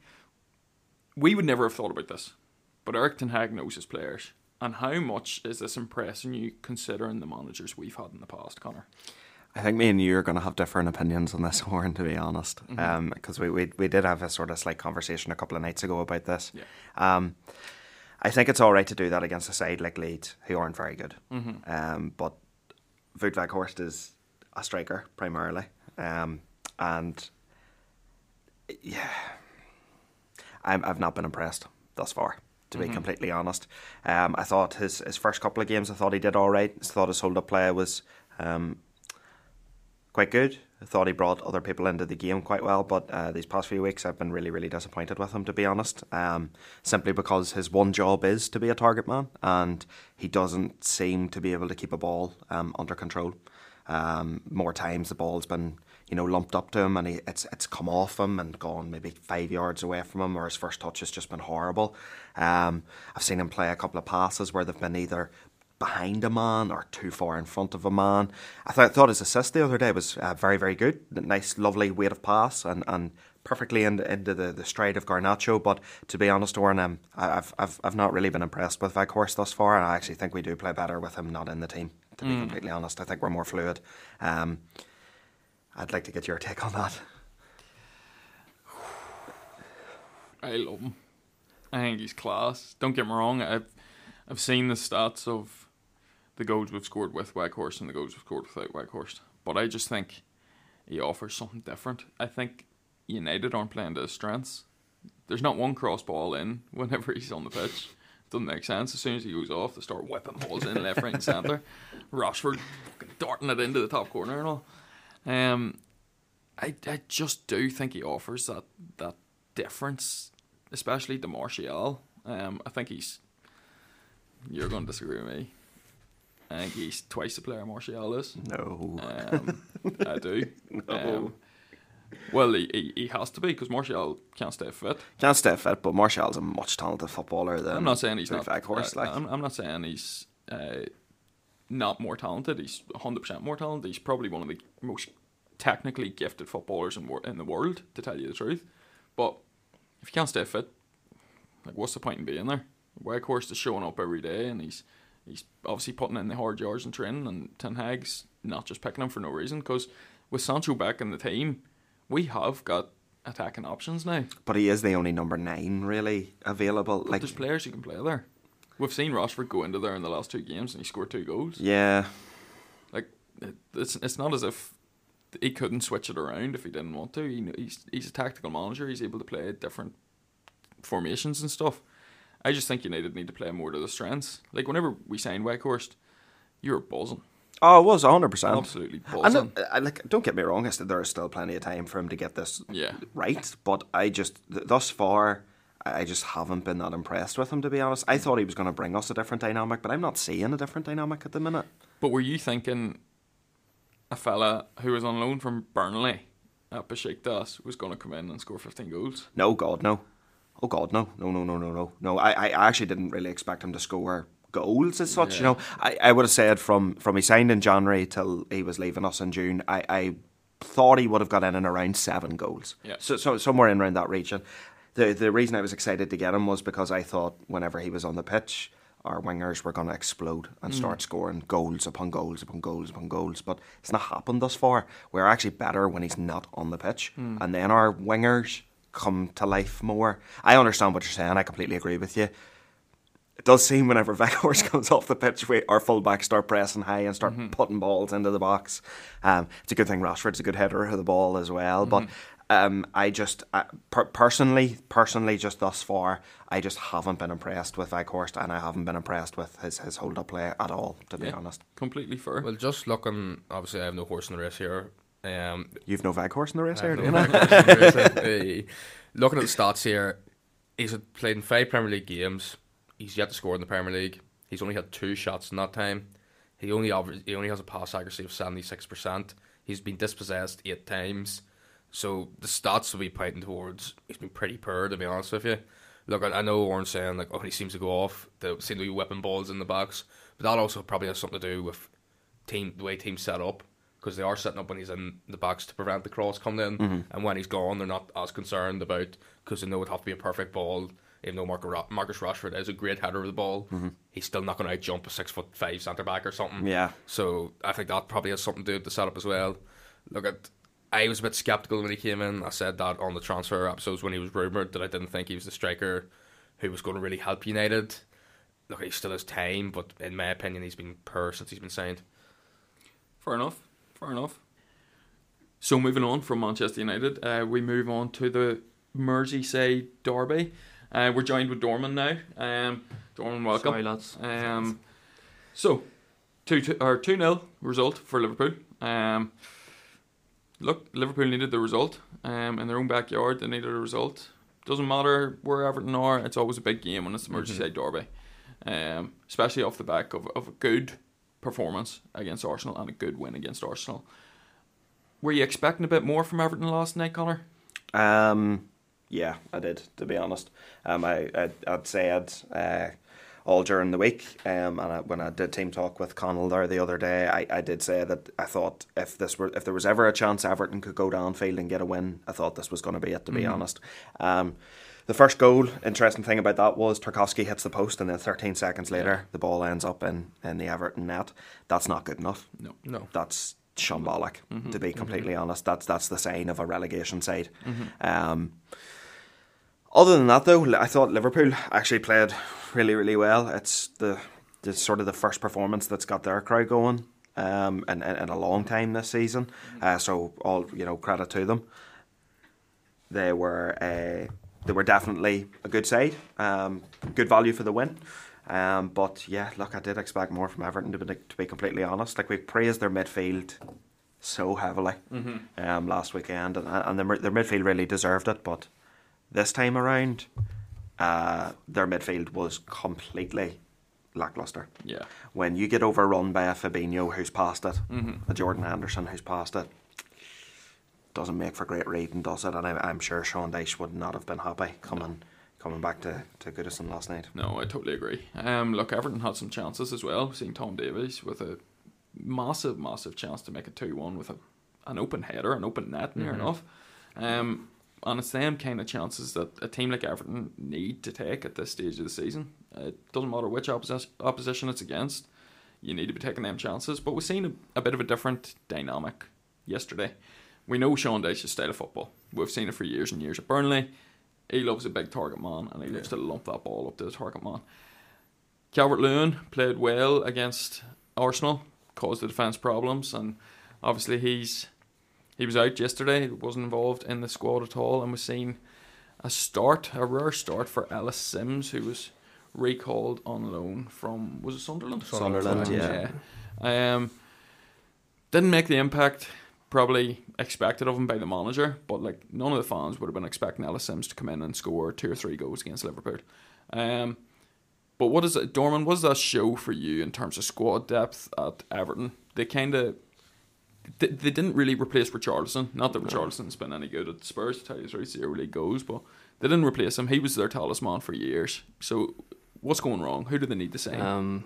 Speaker 2: we would never have thought about this, but Erik Ten Hag knows his players. And how much is this impressing you considering the managers we've had in the past, Connor?
Speaker 1: I think me and you are going to have different opinions on this, Warren, to be honest. Because we, we we did have a sort of slight conversation a couple of nights ago about this.
Speaker 2: Yeah.
Speaker 1: Um, I think it's all right to do that against a side like Leeds, who aren't very good.
Speaker 2: Mm-hmm.
Speaker 1: Um, but Wout Weghorst is a striker primarily, um, and yeah, I'm, I've not been impressed thus far. To be completely honest, um, I thought his his first couple of games, I thought he did all right. I thought his hold up play was um, quite good. I thought he brought other people into the game quite well, but uh, these past few weeks I've been really, really disappointed with him, to be honest. Um, simply because his one job is to be a target man, and he doesn't seem to be able to keep a ball um, under control. Um, more times the ball's been, you know, lumped up to him, and he, it's it's come off him and gone maybe five yards away from him, or his first touch has just been horrible. Um, I've seen him play a couple of passes where they've been either behind a man or too far in front of a man. I th- thought his assist the other day was uh, very, very good. Nice, lovely weight of pass and, and perfectly in, into the, the stride of Garnacho. But to be honest, Oran, um, I- I've, I've, I've not really been impressed with Weghorst thus far. And I actually think we do play better with him not in the team, to be completely honest. I think we're more fluid. Um, I'd like to get your take on that.
Speaker 2: I love him. I think he's class. Don't get me wrong. I've I've seen the stats of the goals we've scored with Weghorst and the goals we've scored without Weghorst, but I just think he offers something different. I think United aren't playing to his strengths. There's not one cross ball in whenever he's on the pitch. Doesn't make sense. As soon as he goes off, they start whipping balls in left, right, and centre. Rashford fucking darting it into the top corner and all. Um, I I just do think he offers that that difference, especially to Martial. Um, I think he's. You're going to disagree with me. I think he's twice the player Martial is.
Speaker 1: No.
Speaker 2: Um, I do.
Speaker 1: No.
Speaker 2: Um, well, he, he, he has to be because Martial can't stay fit.
Speaker 1: Can't stay fit, but Martial's a much talented footballer than
Speaker 2: I'm not saying he's not.
Speaker 1: Weghorst,
Speaker 2: uh,
Speaker 1: like.
Speaker 2: I'm, I'm not saying he's uh, not more talented. He's 100 percent more talented. He's probably one of the most technically gifted footballers in, in the world, to tell you the truth. But if you can't stay fit, like what's the point in being there? Weghorst is showing up every day, and he's he's obviously putting in the hard yards and training. And Ten Hag's not just picking him for no reason because with Sancho back in the team, we have got attacking options now.
Speaker 1: But he is the only number nine really available.
Speaker 2: But
Speaker 1: Like,
Speaker 2: there's players you can play there. We've seen Rashford go into there in the last two games and he scored two goals.
Speaker 1: yeah,
Speaker 2: Like it's it's not as if he couldn't switch it around if he didn't want to. He, he's he's a tactical manager. He's able to play different formations and stuff. I just think United need to play more to the strengths. Like whenever we signed Weghorst, you were buzzing,
Speaker 1: oh, it was hundred percent.
Speaker 2: absolutely
Speaker 1: And
Speaker 2: buzzing.
Speaker 1: uh, I, like, don't get me wrong. I said there is still plenty of time for him to get this
Speaker 2: Yeah.
Speaker 1: right, but I just th- thus far. I just haven't been that impressed with him, to be honest. I thought he was going to bring us a different dynamic, but I'm not seeing a different dynamic at the minute.
Speaker 2: But were you thinking a fella who was on loan from Burnley at Besiktas was going to come in and score 15 goals?
Speaker 1: No, God, no. Oh, God, no. No, no, no, no, no. No, I, I actually didn't really expect him to score goals as such. You know, I, I would have said from, from he signed in January till he was leaving us in June, I, I thought he would have got in and around seven goals.
Speaker 2: Yeah.
Speaker 1: So, so somewhere in around that region. The the reason I was excited to get him was because I thought whenever he was on the pitch, our wingers were going to explode and mm. start scoring goals upon goals upon goals upon goals. But it's not happened thus far. We're actually better when he's not on the pitch, mm. and then our wingers come to life more. I understand what you're saying. I completely agree with you. It does seem whenever Weghorst comes off the pitch, we, our fullbacks start pressing high and start mm-hmm. putting balls into the box. Um, it's a good thing Rashford's a good header of the ball as well. But mm-hmm. Um, I just I, per- personally, personally, just thus far, I just haven't been impressed with Weghorst, and I haven't been impressed with his his hold up play at all. To be
Speaker 2: Yeah.
Speaker 1: honest,
Speaker 2: Completely fair.
Speaker 3: Well, just looking, obviously, I have no horse in the race here. Um,
Speaker 1: you've no Weghorst in the race here,
Speaker 3: I
Speaker 1: do
Speaker 3: have
Speaker 1: you? know?
Speaker 3: horse in the race. Uh, looking at the stats here, he's played in five Premier League games. He's yet to score in the Premier League. He's only had two shots in that time. He only aver- he only has a pass accuracy of seventy six percent. He's been dispossessed eight times. So the stats will be pointing towards he's been pretty poor to be honest with you. Look, I, I know Warren's saying like, oh, he seems to go off. They seem to be whipping balls in the box, but that also probably has something to do with team the way teams set up because they are setting up when he's in the box to prevent the cross coming in, mm-hmm. and when he's gone, they're not as concerned about because they know it'd have to be a perfect ball. Even though Marcus Rashford is a great header of the ball, mm-hmm. he's still not going to jump a six foot five centre back or something.
Speaker 1: Yeah.
Speaker 3: So I think that probably has something to do with the setup as well. Look at. I was a bit skeptical when he came in. I said that on the transfer episodes when he was rumoured that I didn't think he was the striker who was going to really help United. Look, he still has time, but in my opinion, he's been poor since he's been signed.
Speaker 2: Fair enough. Fair enough. So moving on from Manchester United, uh, we move on to the Merseyside derby. Uh, we're joined with Dorman now. Um, Dorman, welcome.
Speaker 4: Sorry, lads.
Speaker 2: Um, so two two or two 0 result for Liverpool. Um, look, Liverpool needed the result. Um, in their own backyard, they needed a result. Doesn't matter where Everton are. It's always a big game when it's the Merseyside derby. Um, especially off the back of, of a good performance against Arsenal and a good win against Arsenal. Were you expecting a bit more from Everton last night, Connor?
Speaker 1: Um, yeah, I did. To be honest, um, I, I I'd said uh, all during the week, um, and I, when I did team talk with Connell there the other day, I, I did say that I thought if this were if there was ever a chance Everton could go downfield and get a win, I thought this was going to be it. To be honest, um, the first goal, interesting thing about that was Tarkowski hits the post, and then 13 seconds later, the ball ends up in in the Everton net. That's not good enough.
Speaker 2: No.
Speaker 3: No.
Speaker 1: That's shambolic. To be completely honest, that's that's the sign of a relegation side. Um, other than that, though, I thought Liverpool actually played really, really well. It's the, the sort of the first performance that's got their crowd going um, in, in, in a long time this season. Uh, so all you know, credit to them. They were uh, they were definitely a good side, um, good value for the win. Um, but yeah, look, I did expect more from Everton to be, to be completely honest. Like we praised their midfield so heavily
Speaker 2: Mm-hmm.
Speaker 1: um, last weekend, and, and their, their midfield really deserved it. But this time around, uh, their midfield was completely lackluster.
Speaker 2: Yeah.
Speaker 1: When you get overrun by a Fabinho who's past it,
Speaker 2: Mm-hmm.
Speaker 1: a Jordan Henderson who's past it, doesn't make for great reading, does it? And I, I'm sure Sean Dyche would not have been happy coming coming back to, to Goodison last night.
Speaker 2: No, I totally agree. Um, look, Everton had some chances as well. Seeing Tom Davies with a massive, massive chance to make it two one with a, an open header, an open net, near enough. Um, and it's them kind of chances that a team like Everton need to take at this stage of the season. It doesn't matter which opposition opposition it's against. You need to be taking them chances. But we've seen a, a bit of a different dynamic yesterday. We know Sean Dyche's style of football. We've seen it for years and years at Burnley. He loves a big target man and he loves to lump that ball up to the target man. Calvert Lewin played well against Arsenal, caused the defence problems, and obviously he's he was out yesterday, wasn't involved in the squad at all, and was seen a start, a rare start for Ellis Sims, who was recalled on loan from was it Sunderland?
Speaker 1: Sunderland, yeah.
Speaker 2: yeah. Um, didn't make the impact probably expected of him by the manager, but like none of the fans would have been expecting Ellis Sims to come in and score two or three goals against Liverpool. Um, but what is it, Dorman? What does that show for you in terms of squad depth at Everton? They kind of they, they didn't really replace Richarlison. Not that Richarlison's been any good at Spurs, to tell you the truth, zero league goes, but they didn't replace him. He was their talisman for years. So what's going wrong? Who do they need to sign?
Speaker 4: Um,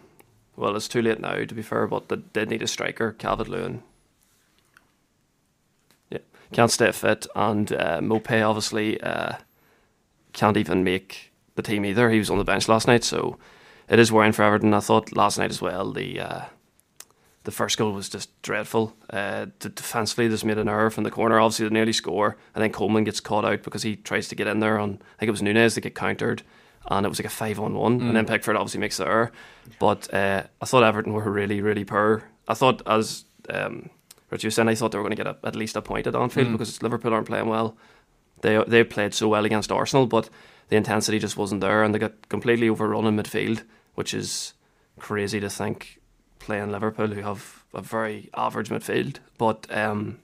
Speaker 4: well, it's too late now, to be fair, but they did need a striker, Calvert Lewin. Yeah, can't stay fit, and uh, Maupay obviously uh, can't even make the team either. He was on the bench last night, so it is worrying for Everton. I thought last night as well. The uh, the first goal was just dreadful. Uh, defensively, they just made an error from the corner. Obviously, they nearly score. and then Coleman gets caught out because he tries to get in there. On I think it was Nunez that get countered, and it was like a five on one. And then Pickford obviously makes the error. But uh, I thought Everton were really, really poor. I thought as um, Richard was saying, I thought they were going to get a, at least a point at Anfield because Liverpool aren't playing well. They they played so well against Arsenal, but the intensity just wasn't there, and they got completely overrun in midfield, which is crazy to think. Playing Liverpool, who have a very average midfield, but um,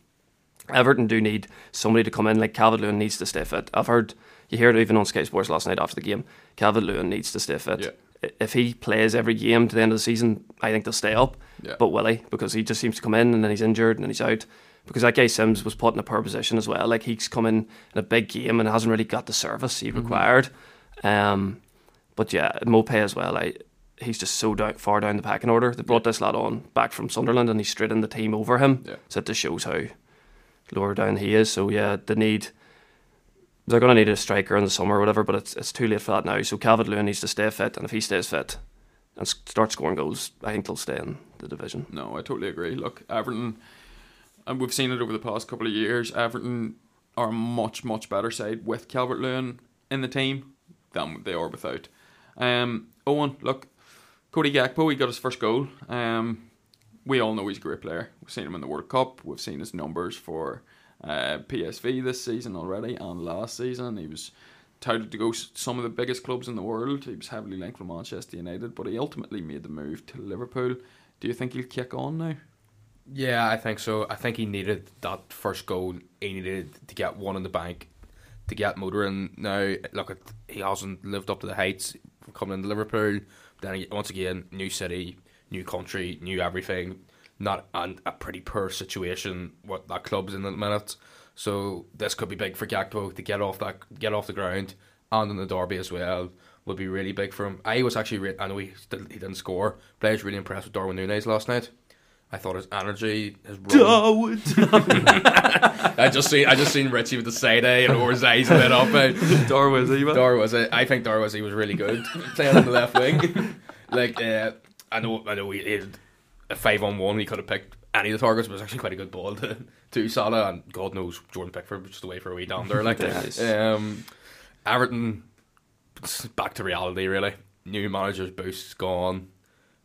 Speaker 4: Everton do need somebody to come in. Like Calvert Lewin needs to stay fit. I've heard you heard it even on Sky Sports last night after the game. Calvert Lewin needs to stay fit.
Speaker 2: Yeah.
Speaker 4: If he plays every game to the end of the season, I think they'll stay up.
Speaker 2: Yeah.
Speaker 4: But will he? Because he just seems to come in and then he's injured and then he's out. Because that guy Sims was put in a poor position as well. Like he's come in in a big game and hasn't really got the service he required. Um, but yeah, Maupay as well. I he's just so down, far down the pecking order. They brought this lad on back from Sunderland and he's straight in the team over him.
Speaker 2: Yeah.
Speaker 4: So it just shows how lower down he is. So yeah, they need they're going to need a striker in the summer or whatever, but it's it's too late for that now. So Calvert Lewin needs to stay fit, and if he stays fit and start scoring goals, I think they'll stay in the division.
Speaker 2: No, I totally agree. Look, Everton, and we've seen it over the past couple of years. Everton are a much much better side with Calvert Lewin in the team than they are without. Um, Owen, look, Cody Gakpo, he got his first goal. Um, we all know he's a great player. We've seen him in the World Cup. We've seen his numbers for uh, PSV this season already and last season. He was touted to go some of the biggest clubs in the world. He was heavily linked with Manchester United, but he ultimately made the move to Liverpool. Do you think he'll kick on now?
Speaker 3: Yeah, I think so. I think he needed that first goal. He needed to get one in the bank to get motoring. Now, look, he hasn't lived up to the heights coming into Liverpool. Then he- once again, new city, new country, new everything. Not and a pretty poor situation what that club's in at the minute. So this could be big for Gakpo to get off that get off the ground and in the derby as well would be really big for him. I was actually I know he he didn't score, but I was really impressed with Darwin Nunez last night. I thought his energy, his run. I just seen I just seen Richie with the side eye and his eyes lit up. eh.
Speaker 2: Darwin, are you
Speaker 3: Dar was it? I think Dar was he was really good playing on the left wing. like uh, I know I know he had a five on one. He could have picked any of the targets, but it was actually quite a good ball to, to Salah. And God knows Jordan Pickford was just away for a wee down there. Like
Speaker 4: Yes.
Speaker 3: um, Everton, back to reality. Really, new managers boost gone.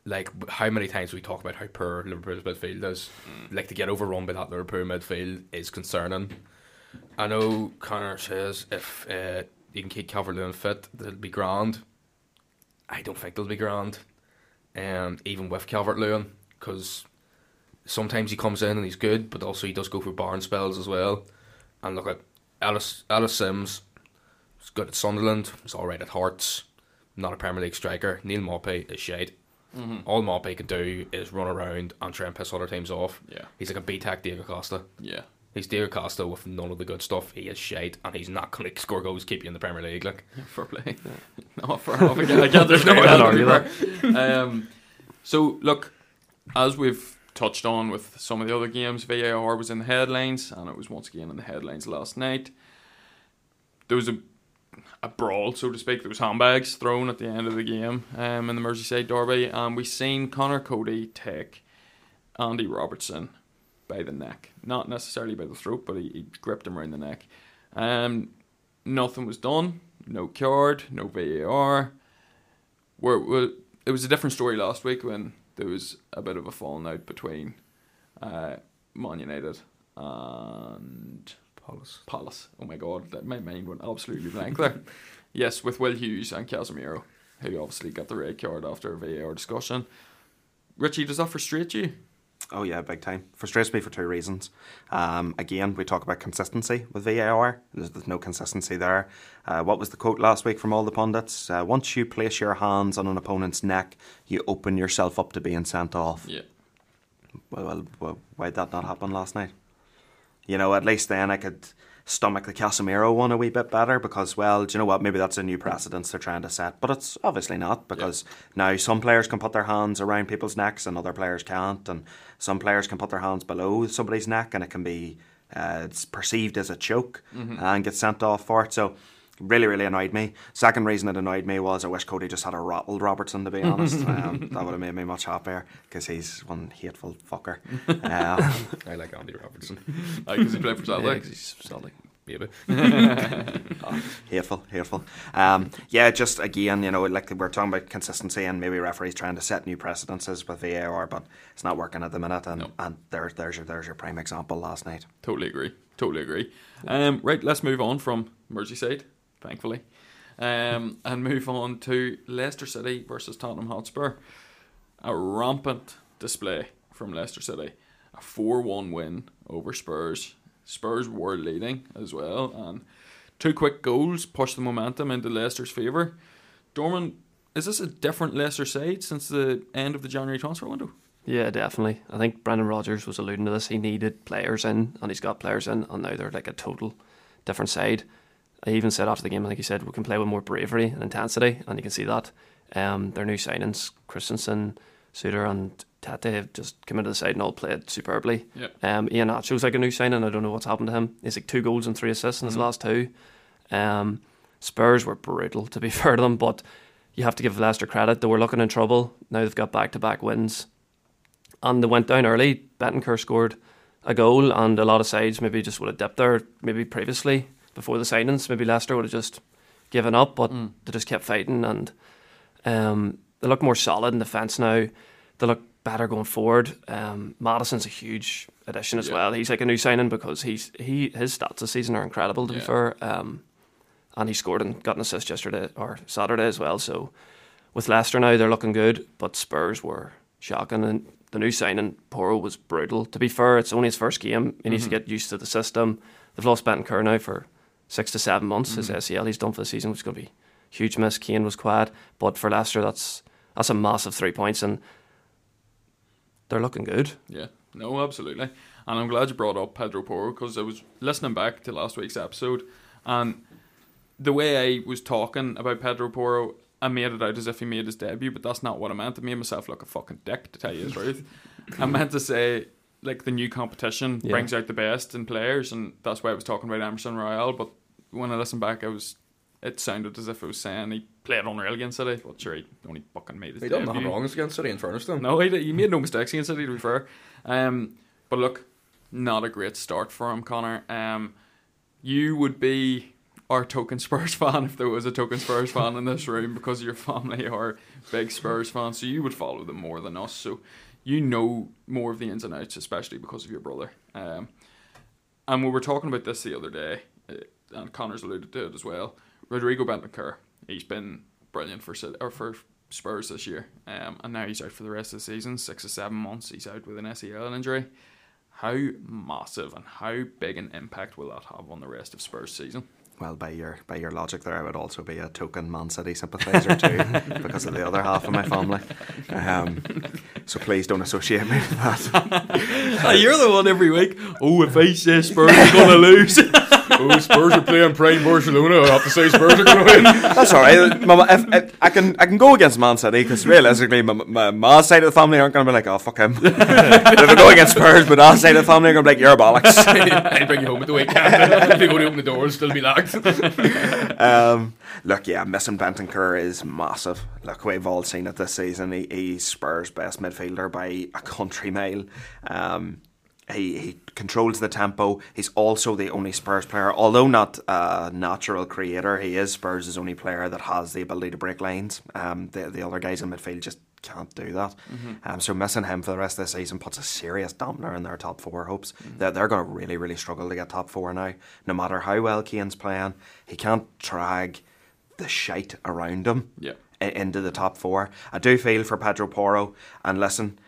Speaker 3: Like how many times we talk about how poor Liverpool's midfield is. Like to get overrun by that Liverpool midfield is concerning. I know Conor says if uh, you can keep Calvert Lewin fit, they'll be grand. I don't think they'll be grand, um, even with Calvert Lewin, because sometimes he comes in and he's good, but also he does go for barn spells as well. And look at Alice, Ellis Sims. He's good at Sunderland. He's all right at Hearts. Not a Premier League striker. Neal Maupay is shade.
Speaker 2: Mm-hmm.
Speaker 3: All Maupay can do is run around and try and piss other teams off.
Speaker 2: Yeah.
Speaker 3: He's like a BTEC Diego Costa.
Speaker 2: Yeah.
Speaker 3: He's Diego Costa with none of the good stuff. He is shite, and he's not going to score goals, keep you in the Premier League. Like,
Speaker 2: Fair play. no, fair enough. Again, I can't
Speaker 3: There's no way to
Speaker 2: that,
Speaker 3: argue
Speaker 2: to. Um, so, look, as we've touched on with some of the other games, VAR was in the headlines, and it was once again in the headlines last night. There was a a brawl, so to speak. There was handbags thrown at the end of the game um, in the Merseyside derby, and we seen Conor Coady take Andy Robertson by the neck, not necessarily by the throat, but he, he gripped him around the neck. Um, nothing was done, no card, no VAR. Where, it was a different story last week when there was a bit of a falling out between uh, Man United and
Speaker 3: Palace.
Speaker 2: Palace. Oh my god, that my mind went absolutely blank there. yes, with Will Hughes and Casemiro, who obviously got the red card after a VAR discussion. Richie, does that frustrate you?
Speaker 1: Oh yeah, big time. Frustrates me for two reasons. Um, again, we talk about consistency with VAR. There's, there's no consistency there. Uh, what was the quote last week from all the pundits? Uh, Once you place your hands on an opponent's neck, you open yourself up to being sent off.
Speaker 2: Yeah.
Speaker 1: Well, well, well why did that not happen last night? You know, at least then I could stomach the Casemiro one a wee bit better because, well, do you know what? Maybe that's a new precedence they're trying to set, but it's obviously not because now some players can put their hands around people's necks and other players can't, and some players can put their hands below somebody's neck and it can be uh, it's perceived as a choke and get sent off for it. So. Really, really annoyed me. Second reason it annoyed me was I wish Coady just had a rattled Robertson. To be honest, um, that would have made me much happier because he's one hateful fucker. Uh,
Speaker 3: I like Andy Robertson.
Speaker 2: Because he played for
Speaker 4: Yeah,
Speaker 2: Celtic.
Speaker 4: 'cause he's Celtic.
Speaker 3: Maybe.
Speaker 1: Oh, hateful, hateful. Um, yeah, just again, you know, like we're talking about consistency and maybe referees trying to set new precedences with VAR, but it's not working at the minute. And,
Speaker 2: No.
Speaker 1: and there, there's your there's your prime example last night.
Speaker 2: Totally agree. Totally agree. Um, right, let's move on from Merseyside, thankfully, um, and move on to Leicester City versus Tottenham Hotspur. A rampant display from Leicester City. A 4 1 win over Spurs. Spurs were leading as well, and two quick goals pushed the momentum into Leicester's favour. Dorman, is this a different Leicester side since the end of the January transfer window?
Speaker 4: Yeah, definitely. I think Brendan Rodgers was alluding to this. He needed players in, and he's got players in, and now they're like a total different side. I even said after the game, I think he said we can play with more bravery and intensity, and you can see that. Um, their new signings, Kristiansen, Souttar, and Tete have just come into the side and all played superbly.
Speaker 2: Yeah.
Speaker 4: Um, Iheanacho's like a new signing. I don't know what's happened to him. He's like two goals and three assists in his
Speaker 2: Mhm.
Speaker 4: last two. Um, Spurs were brutal, to be fair to them, but you have to give Leicester credit. They were looking in trouble. Now they've got back to back wins. And they went down early. Bentancur scored a goal, and a lot of sides maybe just would have dipped there maybe previously before the signings. Maybe Leicester would have just given up, but
Speaker 2: Mm.
Speaker 4: they just kept fighting and um, they look more solid in defence now. They look better going forward. Um, Maddison's a huge addition as
Speaker 2: Yeah.
Speaker 4: well. He's like a new signing because he's he his stats this season are incredible to be fair. Um, and he scored and got an assist yesterday or Saturday as well. So with Leicester now they're looking good, but Spurs were shocking and the new signing Porro was brutal. To be fair, it's only his first game. He needs to
Speaker 2: Mhm.
Speaker 4: get used to the system. They've lost Bentancur now for six to seven months. His
Speaker 2: Mhm.
Speaker 4: ACL he's done for the season, which is going to be huge miss. Kane was quiet, but for Leicester that's that's a massive three points and they're looking good.
Speaker 2: Yeah, no, absolutely. And I'm glad you brought up Pedro Porro because I was listening back to last week's episode and the way I was talking about Pedro Porro, I made it out as if he made his debut, but that's not what I meant. I made myself look a fucking dick, to tell you the truth. I meant to say, like, the new competition
Speaker 4: Yeah.
Speaker 2: brings out the best in players, and that's why I was talking about Emerson Royal. But when I listened back, I was. It sounded as if it was saying he played unreal against City, Well, sure, he only fucking made his
Speaker 3: He done nothing wrong against City in fairness to him.
Speaker 2: No, he, he made no mistakes against City, to be fair. Um, but look, not a great start for him, Conor. Um, you would be our token Spurs fan if there was a token Spurs fan in this room because your family are big Spurs fans, so you would follow them more than us. So you know more of the ins and outs, especially because of your brother. Um, and we were talking about this the other day, uh, and Conor's alluded to it as well. Rodrigo Bentancur, he's been brilliant for City, or for Spurs this year, um, and now he's out for the rest of the season. Six or seven months, he's out with an ACL injury. How massive and how big an impact will that have on the rest of Spurs season?
Speaker 1: Well, by your by your logic, there, I would also be a token Man City sympathiser too, because of the other half of my family. Um, so please don't associate me with that.
Speaker 2: You're the one every week. Oh, if I say Spurs are gonna lose.
Speaker 3: oh, Spurs are playing prime Barcelona. I have to say Spurs are going to win.
Speaker 1: That's all right. Mama, if, if, I can I can go against Man City because realistically, my, my, my side of the family aren't going to be like, oh fuck him. if I go against Spurs, but our side of the family are going to be like, you're bollocks.
Speaker 3: I'll bring you home at the weekend. if you go to open the door, it'll still be locked.
Speaker 1: um, look, yeah, missing Bentancur is massive. Look, we've all seen it this season. He, he's Spurs' best midfielder by a country mile. Um, he, he controls the tempo. He's also the only Spurs player, although not a natural creator, he is Spurs' only player that has the ability to break lanes. Um, the, the other guys in midfield just can't do that. Mm-hmm. Um, so missing him for the rest of the season puts a serious dampener in their top four hopes. Mm-hmm. They're, they're going to really, really struggle to get top four now. No matter how well Kane's playing, he can't drag the shite around him
Speaker 2: yeah.
Speaker 1: into the top four. I do feel for Pedro Porro, and listen,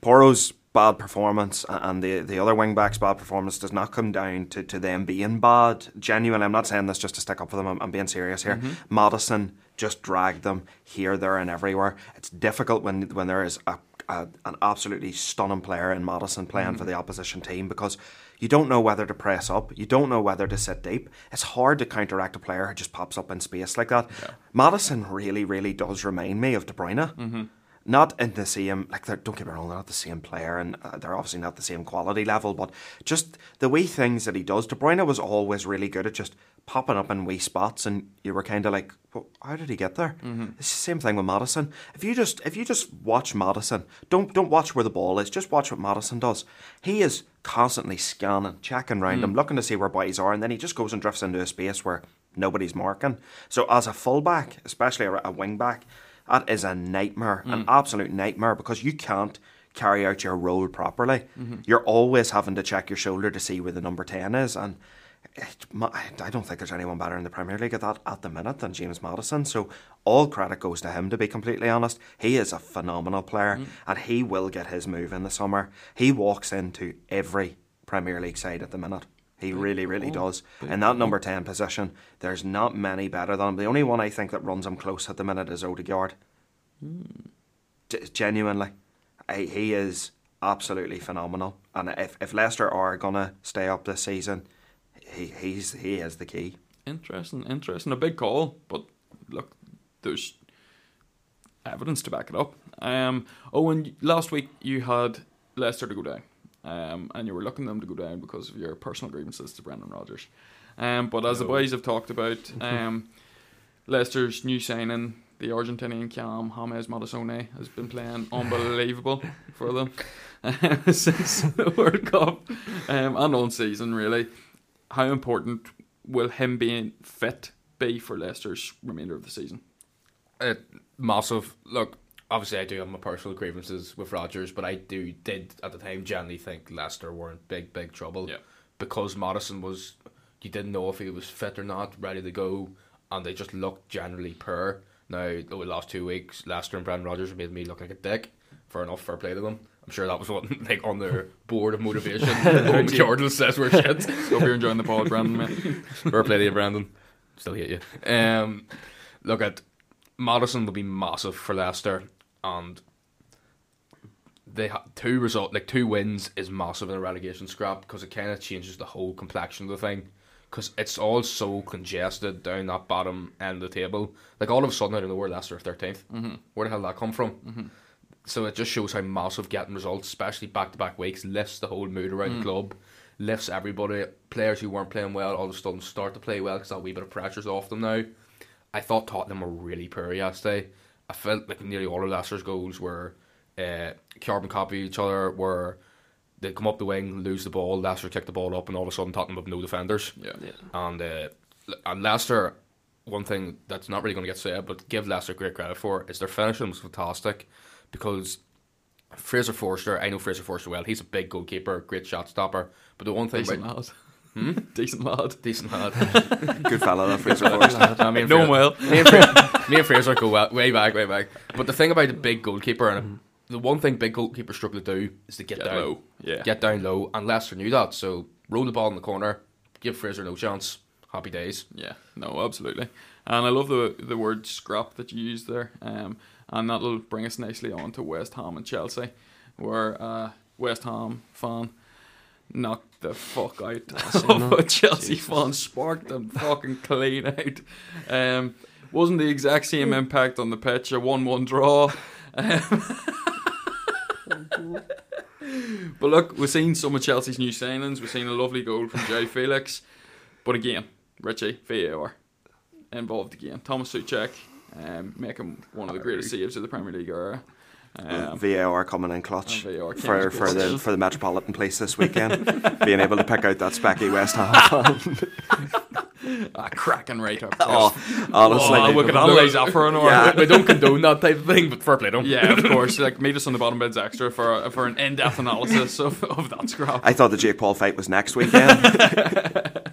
Speaker 1: Porro's bad performance and the the other wing backs bad performance does not come down to, to them being bad. Genuinely, I'm not saying this just to stick up for them. I'm, I'm being serious here. Mm-hmm. Maddison just dragged them here, there, and everywhere. It's difficult when when there is a, a an absolutely stunning player in Maddison playing mm-hmm. for the opposition team because you don't know whether to press up, you don't know whether to sit deep. It's hard to counteract a player who just pops up in space like that. Yeah. Maddison really, really does remind me of De Bruyne.
Speaker 2: Mm-hmm
Speaker 1: not in the same like don't get me wrong, they're not the same player, and uh, they're obviously not the same quality level. But just the wee things that he does, De Bruyne was always really good at just popping up in wee spots, and you were kind of like, well, how did he get there?
Speaker 2: Mm-hmm.
Speaker 1: It's the same thing with Maddison. If you just if you just watch Maddison, don't don't watch where the ball is, just watch what Maddison does. He is constantly scanning, checking around mm. him, looking to see where boys are, and then he just goes and drifts into a space where nobody's marking. So as a fullback, especially a, a wing back that is a nightmare, mm. an absolute nightmare, because you can't carry out your role properly.
Speaker 2: Mm-hmm.
Speaker 1: You're always having to check your shoulder to see where the number 10 is. And it, I don't think there's anyone better in the Premier League at that at the minute than James Maddison. So all credit goes to him, to be completely honest. He is a phenomenal player mm. and he will get his move in the summer. He walks into every Premier League side at the minute. He really, really does. In that number 10 position, there's not many better than him. The only one I think that runs him close at the minute is Odegaard.
Speaker 2: Mm.
Speaker 1: G- genuinely. I, he is absolutely phenomenal. And if, if Leicester are going to stay up this season, he, he's he is the key.
Speaker 2: Interesting, interesting. A big call, but look, there's evidence to back it up. Um, oh, and last week you had Leicester to go down um, and you were looking them to go down because of your personal grievances to Brendan Rodgers. Um, but as no. the boys have talked about, um, Leicester's new signing, the Argentinian Cam James Maddison, has been playing unbelievable for them since the World Cup um, and on season, really. How important will him being fit be for Leicester's remainder of the season?
Speaker 3: Uh, massive. Look, obviously I do have my personal grievances with Rodgers, but I do did at the time generally think Leicester were in big big trouble.
Speaker 2: Yeah.
Speaker 3: Because Maddison was, you didn't know if he was fit or not, ready to go, and they just looked generally poor. Now the last two weeks, Leicester and Brendan Rodgers made me look like a dick. Fair enough, fair play to them. I'm sure that was what like on their board of motivation. Jordan says we're shit.
Speaker 2: Hope you're enjoying the pod, Brandon. Man.
Speaker 3: fair play to you, Brandon. Still hate you. Um, look at Maddison will be massive for Leicester and they ha- two result like two wins is massive in a relegation scrap because it kind of changes the whole complexion of the thing because it's all so congested down that bottom end of the table. Like all of a sudden, I don't know where Leicester 13th.
Speaker 2: Mm-hmm.
Speaker 3: Where the hell that come from?
Speaker 2: Mm-hmm.
Speaker 3: So it just shows how massive getting results, especially back to back weeks, lifts the whole mood around mm. the club, lifts everybody. Players who weren't playing well all of a sudden start to play well because that wee bit of pressure's off them now. I thought Tottenham were really poor yesterday. I felt like nearly all of Leicester's goals were uh, carbon copy each other, where they'd come up the wing, lose the ball, Leicester kick the ball up, and all of a sudden Tottenham have no defenders.
Speaker 2: Yeah. yeah.
Speaker 3: And uh, and Leicester, one thing that's not really going to get said, but give Leicester great credit for is their finishing was fantastic because Fraser Forster, I know Fraser Forster well. He's a big goalkeeper, great shot stopper. But the one thing
Speaker 2: Decent
Speaker 3: about
Speaker 2: lad.
Speaker 3: Hmm?
Speaker 2: Decent lad.
Speaker 3: Decent lad.
Speaker 1: Good fella, that Fraser Forster.
Speaker 3: I mean,
Speaker 2: know him well.
Speaker 3: Me and, Fraser, me and Fraser go wa- way back, way back. But the thing about the big goalkeeper, and the one thing big goalkeepers struggle to do is to get,
Speaker 2: Get
Speaker 3: down
Speaker 2: low. Yeah.
Speaker 3: get down low, and Leicester knew that. So roll the ball in the corner, give Fraser no chance. Happy days.
Speaker 2: Yeah, no, absolutely. And I love the the word scrap that you used there. Um, and that'll bring us nicely on to West Ham and Chelsea, where uh, West Ham fan knocked the fuck out of a Chelsea fan, sparked them fucking clean out. Um, wasn't the exact same impact on the pitch, a 1 1 draw. Um, but look, we've seen some of Chelsea's new signings. We've seen a lovely goal from Joe Felix. But again, Richie, VAR involved again. Thomas Souček um, making one of the greatest saves of the Premier League era. Um,
Speaker 1: VAR coming in clutch
Speaker 2: and VAR
Speaker 1: for,
Speaker 2: to
Speaker 1: for the for the Metropolitan Police this weekend, being able to pick out that specky West Ham fan.
Speaker 2: a cracking right up.
Speaker 1: oh, honestly,
Speaker 2: Oh, we could analyse that for an hour.
Speaker 1: Yeah.
Speaker 3: we don't condone that type of thing, but fair play to 'em.
Speaker 2: Yeah, of course. Like meet us on the Bottom Bins extra for for an in-depth analysis of, of that scrap.
Speaker 1: I thought the Jake Paul fight was next weekend.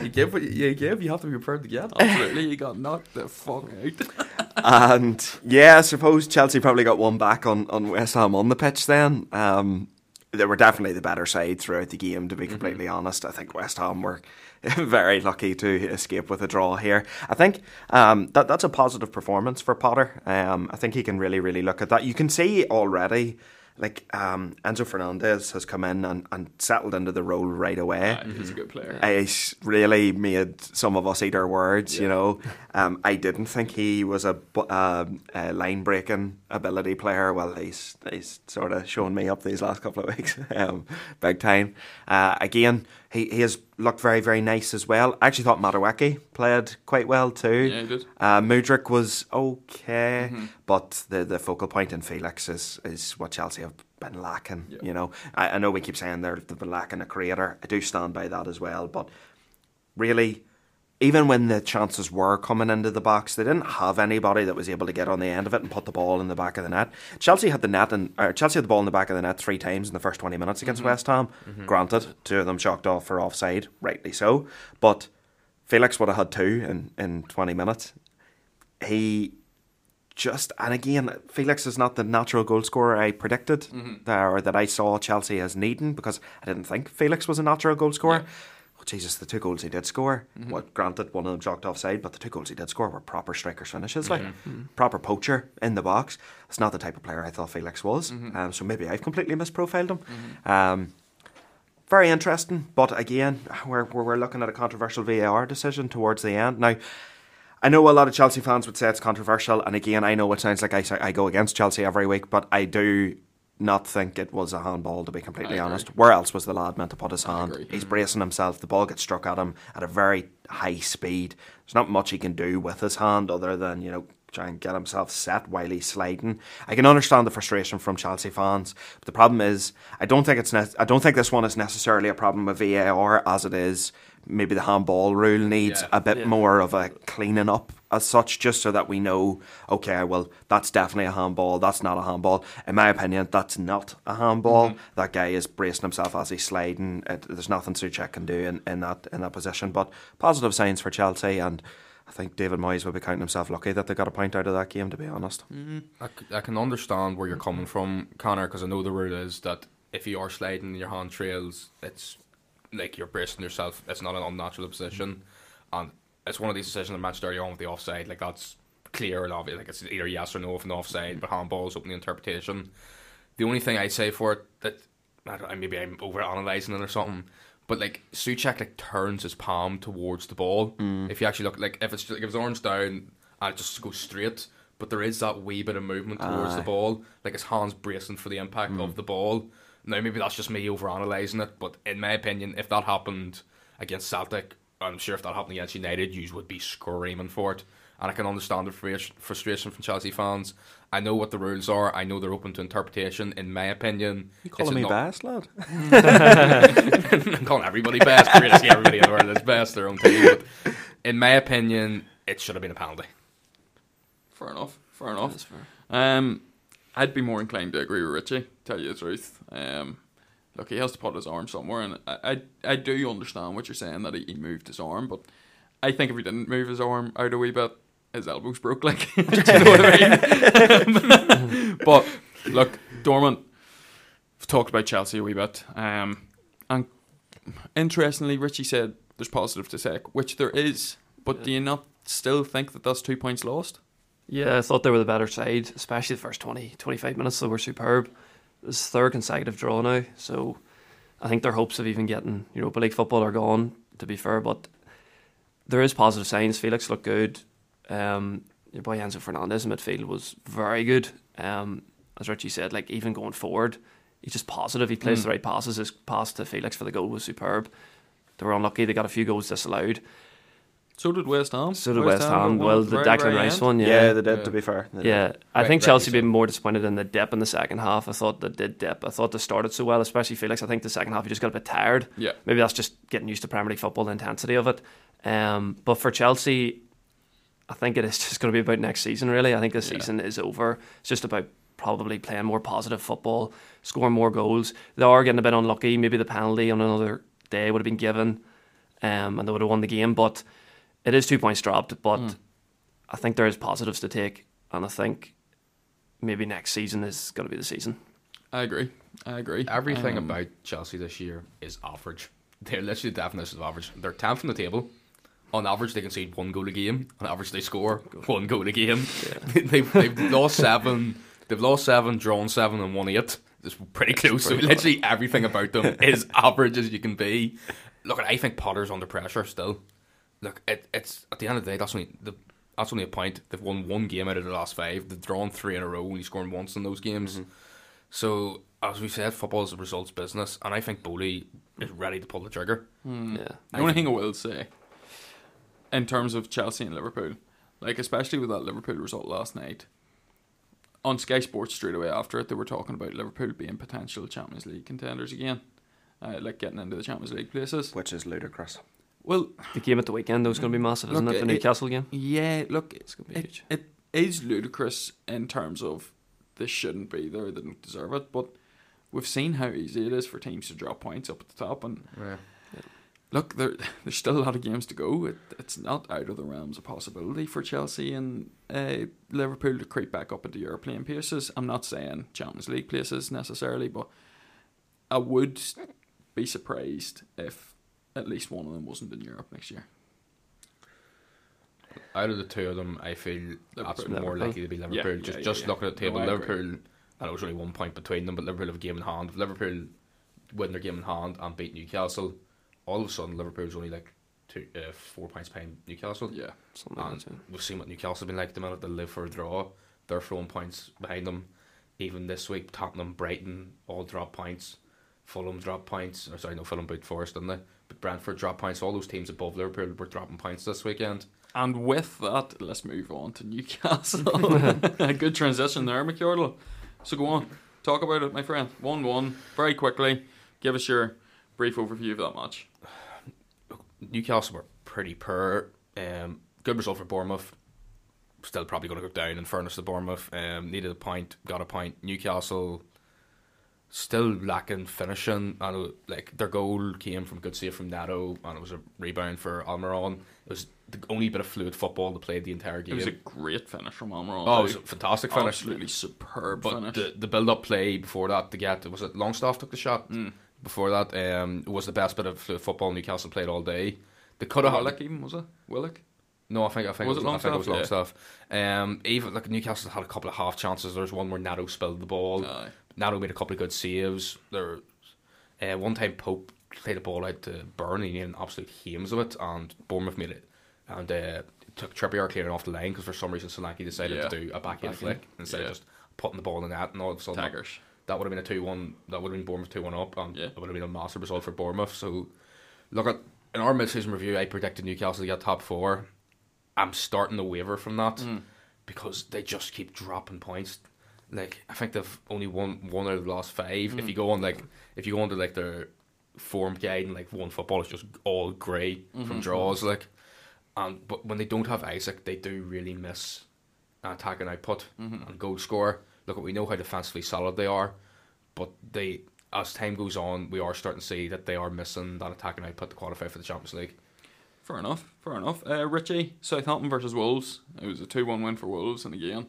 Speaker 2: You give what you give. You have to be prepared to get. Absolutely, you got knocked the fuck out.
Speaker 1: and yeah, I suppose Chelsea probably got one back on, on West Ham on the pitch then. Um, they were definitely the better side throughout the game, to be completely honest. I think West Ham were very lucky to escape with a draw here. I think um, that that's a positive performance for Potter. Um, I think he can really, really look at that. You can see already. Like um, Enzo Fernandez has come in and, and settled into the role right away.
Speaker 2: Uh, He's a good player.
Speaker 1: It's really made some of us eat our words, you know. Um, I didn't think he was a, um, a line breaking ability player. Well, he's he's sort of shown me up these last couple of weeks, um, big time. Uh, again, he, he has looked very very nice as well. I actually thought Madueke played quite well too.
Speaker 2: Yeah, he did.
Speaker 1: Uh, Mudryk was okay,
Speaker 2: Mm-hmm.
Speaker 1: but the the focal point in Felix is is what Chelsea have been lacking.
Speaker 2: Yeah.
Speaker 1: You know, I, I know we keep saying they're they've been lacking a creator. I do stand by that as well, but really. Even when the chances were coming into the box, they didn't have anybody that was able to get on the end of it and put the ball in the back of the net. Chelsea had the net and Chelsea had the ball in the back of the net three times in the first twenty minutes against mm-hmm. West Ham. Mm-hmm. Granted, two of them shocked off for offside, rightly so. But Felix would have had two in, in twenty minutes. He just and again, Felix is not the natural goal scorer I predicted mm-hmm. there or that I saw Chelsea as needing because I didn't think Felix was a natural goal scorer. Oh, Jesus, the two goals he did score. Mm-hmm. What granted, one of them jocked offside, but the two goals he did score were proper strikers finishes, like mm-hmm. Mm-hmm. proper poacher in the box. It's not the type of player I thought Felix was. Um, so maybe I've completely misprofiled him. Um, very interesting, but again, we're, we're we're looking at a controversial VAR decision towards the end now. I know a lot of Chelsea fans would say it's controversial, and again, I know it sounds like I, I go against Chelsea every week, but I do not think it was a handball, to be completely
Speaker 2: I agree.
Speaker 1: honest. Where else was the lad meant to put his hand? He's bracing himself, the ball gets struck at him at a very high speed. There's not much he can do with his hand other than, you know, try and get himself set while he's sliding. I can understand the frustration from Chelsea fans, but the problem is I don't think it's ne- I don't think this one is necessarily a problem with VAR as it is maybe the handball rule needs
Speaker 3: Yeah.
Speaker 1: a bit more of a cleaning up as such, just so that we know, okay, well, that's definitely a handball, that's not a handball. In my opinion, that's not a handball. Mm-hmm. That guy is bracing himself as he's sliding. It, there's nothing Souček can do in, in that in that position. But positive signs for Chelsea, and I think David Moyes will be counting himself lucky that they got a point out of that game. To be honest,
Speaker 3: mm-hmm. I can understand where you're mm-hmm. coming from, Conor, because I know the rule is that if you are sliding and your hand trails, it's like you're bracing yourself. It's not an unnatural position, and it's one of these decisions that matched earlier on with the offside. Like that's clear and obvious. Like it's either yes or no if an offside, but handball is open to interpretation. The only thing I say for it that I don't, maybe I'm over analyzing it or something. But like Souček like turns his palm towards the ball. Mm. If you actually look like if it's like if his arms down and it just goes straight, but there is that wee bit of movement towards the ball, like his hands bracing for the impact of mm. the ball. Now maybe that's just me over analysing it, but in my opinion, if that happened against Celtic, I'm sure if that happened against United, you would be screaming for it. And I can understand the frustration- frustration from Chelsea fans. I know what the rules are. I know they're open to interpretation. In my opinion,
Speaker 1: you calling
Speaker 3: it's
Speaker 1: me
Speaker 3: not-
Speaker 1: best lad?
Speaker 3: I'm calling everybody best. Greatest everybody in the world is best their own team. But in my opinion, it should have been a penalty.
Speaker 2: Fair enough. Fair enough. Um, I'd be more inclined to agree with Richie. Tell you the truth. Um, look, he has to put his arm somewhere, and I, I, I do understand what you're saying that he, he moved his arm, but I think if he didn't move his arm out a wee bit, his elbows broke. Like, do you know what I mean? but look, Dorman. We've talked about Chelsea a wee bit, um, and interestingly, Richie said there's positive to take, which there is. But do you not still think that that's two points lost?
Speaker 4: Yeah, I thought they were the better side, especially the first 20, 25 minutes. They were superb. It was third consecutive draw now, so I think their hopes of even getting Europa League football are gone. To be fair, but there is positive signs. Felix looked good. Um, your boy Enzo Fernandez in midfield was very good. Um, as Richie said, like even going forward, he's just positive. He plays
Speaker 2: Mm.
Speaker 4: the right passes. His pass to Felix for the goal was superb. They were unlucky. They got a few goals disallowed.
Speaker 2: So did West Ham.
Speaker 4: So did West Ham.
Speaker 2: got one
Speaker 4: Well, the
Speaker 2: very,
Speaker 4: Declan
Speaker 2: very
Speaker 4: Rice
Speaker 2: end.
Speaker 4: one,
Speaker 1: Yeah,
Speaker 4: yeah.
Speaker 1: they did.
Speaker 3: Yeah.
Speaker 1: To be fair, They did.
Speaker 4: Yeah, I
Speaker 3: Right-
Speaker 4: think
Speaker 3: rightly
Speaker 4: Chelsea
Speaker 3: so.
Speaker 4: been more disappointed in the dip in the second half. I thought they did dip. I thought they started so well, especially Felix. I think the second half he just got a bit tired.
Speaker 2: Yeah.
Speaker 4: Maybe that's just getting used to Premier League football, the intensity of it. Um, but for Chelsea, I think it is just going to be about next season. Really, I think this
Speaker 2: Yeah.
Speaker 4: season is over. It's just about probably playing more positive football, scoring more goals. They are getting a bit unlucky. Maybe the penalty on another day would have been given, um, and they would have won the game. But it is two points dropped. But
Speaker 2: Mm.
Speaker 4: I think there is positives to take, and I think maybe next season is going to be the season.
Speaker 2: I agree. I agree.
Speaker 3: Everything
Speaker 2: Um,
Speaker 3: about Chelsea this year is average. They're literally the definition of average. They're 10th from the table. On average, they concede one goal a game. On average, they score one goal a game. they've, they've lost seven. They've lost seven, drawn seven, and won eight. It's pretty close. So
Speaker 4: pretty
Speaker 3: literally everything about them is average as you can be. Look, I think Potter's under pressure still. Look, it, it's at the end of the day, that's only the that's only a point. They've won one game out of the last five. They've drawn three in a row, only scoring once in those games. So as we said, football is a results business, and I think Boehly is ready to pull the trigger.
Speaker 2: Hmm.
Speaker 4: Yeah,
Speaker 2: The only thing I will say, in terms of Chelsea and Liverpool, like especially with that Liverpool result last night, on Sky Sports straight away after it, they were talking about Liverpool being potential Champions League contenders again, uh, like getting into the Champions League places.
Speaker 1: which is ludicrous.
Speaker 2: Well,
Speaker 4: the game at the weekend though is going to be massive, isn't
Speaker 2: Look,
Speaker 4: it? The
Speaker 2: it-
Speaker 4: Newcastle game.
Speaker 2: yeah, look,
Speaker 4: It's going to be
Speaker 2: it,
Speaker 4: huge.
Speaker 2: it is ludicrous in terms of this shouldn't be there, they don't deserve it, but we've seen how easy it is for teams to drop points up at the top, and
Speaker 3: Yeah.
Speaker 2: look, there, there's still a lot of games to go. It, it's not out of the realms of possibility for Chelsea and uh, Liverpool to creep back up into European places. I'm not saying Champions League places necessarily, but I would be surprised if at least one of them wasn't in Europe next year.
Speaker 3: Out of the two of them, I feel that's
Speaker 2: Liverpool.
Speaker 3: more likely to be Liverpool.
Speaker 2: Yeah,
Speaker 3: just
Speaker 2: yeah,
Speaker 3: just
Speaker 2: yeah,
Speaker 3: looking at the table,
Speaker 2: No.
Speaker 3: Liverpool. I know there's only one point between them, but Liverpool have a game in hand. If Liverpool win their game in hand and beat Newcastle, all of a sudden Liverpool's only like two, uh, four points behind Newcastle.
Speaker 2: Yeah,
Speaker 4: Something like that,
Speaker 3: we've seen what Newcastle have been like. The minute they live for a draw, they're throwing points behind them. Even this week, Tottenham, Brighton all drop points. Fulham drop points. Or sorry, no, Fulham beat Forest, didn't they? But Brentford drop points. All those teams above Liverpool were dropping points this weekend.
Speaker 2: and with that, let's move on to Newcastle. a good transition there, McArdle. So go on, talk about it, my friend. One-one, very quickly. Give us your brief overview of that match.
Speaker 3: Newcastle were pretty poor. Um, good result for Bournemouth. Still probably going to go down in fairness to Bournemouth. Um, needed a point, got a point. Newcastle still lacking finishing. And like their goal came from good save from Neto, and it was a rebound for Almiron. It was the only bit of fluid football they played the entire game.
Speaker 2: It was a great finish from Almiron.
Speaker 3: oh, it was a fantastic finish.
Speaker 2: Absolutely superb
Speaker 3: But
Speaker 2: finish.
Speaker 3: the, the build up play before that to get was it Longstaff took the shot
Speaker 2: Mm.
Speaker 3: before that um was the best bit of fluid football Newcastle played all day. They could have
Speaker 2: Willock even was it? Willock.
Speaker 3: No, I think I think
Speaker 2: Was
Speaker 3: it
Speaker 2: it
Speaker 3: was, I think it was
Speaker 2: Longstaff?
Speaker 3: Longstaff. Um, even like Newcastle had a couple of half chances. There was one where Neto spilled the ball.
Speaker 2: Aye.
Speaker 3: Neto made a couple of good saves. There, uh, one time Pope played a ball out to Burn and he made an absolute hames of it, and Bournemouth made it. And uh, took Trippier clearing off the line because for some reason Solanke decided
Speaker 2: Yeah.
Speaker 3: to do a backhand
Speaker 2: Backhand.
Speaker 3: flick instead
Speaker 2: Yeah.
Speaker 3: of just putting the ball in the net, and all of a sudden that, that would have been a two one. That would have been Bournemouth two one up, and
Speaker 2: Yeah.
Speaker 3: it would have been a massive result for Bournemouth. So, look at in our mid-season review, I predicted Newcastle to get top four. I'm starting to waver from that
Speaker 2: Mm.
Speaker 3: because they just keep dropping points. Like I think they've only won one out of the last five. If
Speaker 2: Mm.
Speaker 3: you go on like if you go on into like their form guide and like OneFootball is just all grey from
Speaker 2: Mhm.
Speaker 3: draws, like and but when they don't have Isak, they do really miss an attacking output
Speaker 2: Mhm.
Speaker 3: and goal score. Look, we know how defensively solid they are, but they as time goes on, we are starting to see that they are missing that attack attacking output to qualify for the Champions League.
Speaker 2: Fair enough. Fair enough. Uh, Richie, Southampton versus Wolves. It was a two-one win for Wolves, and again,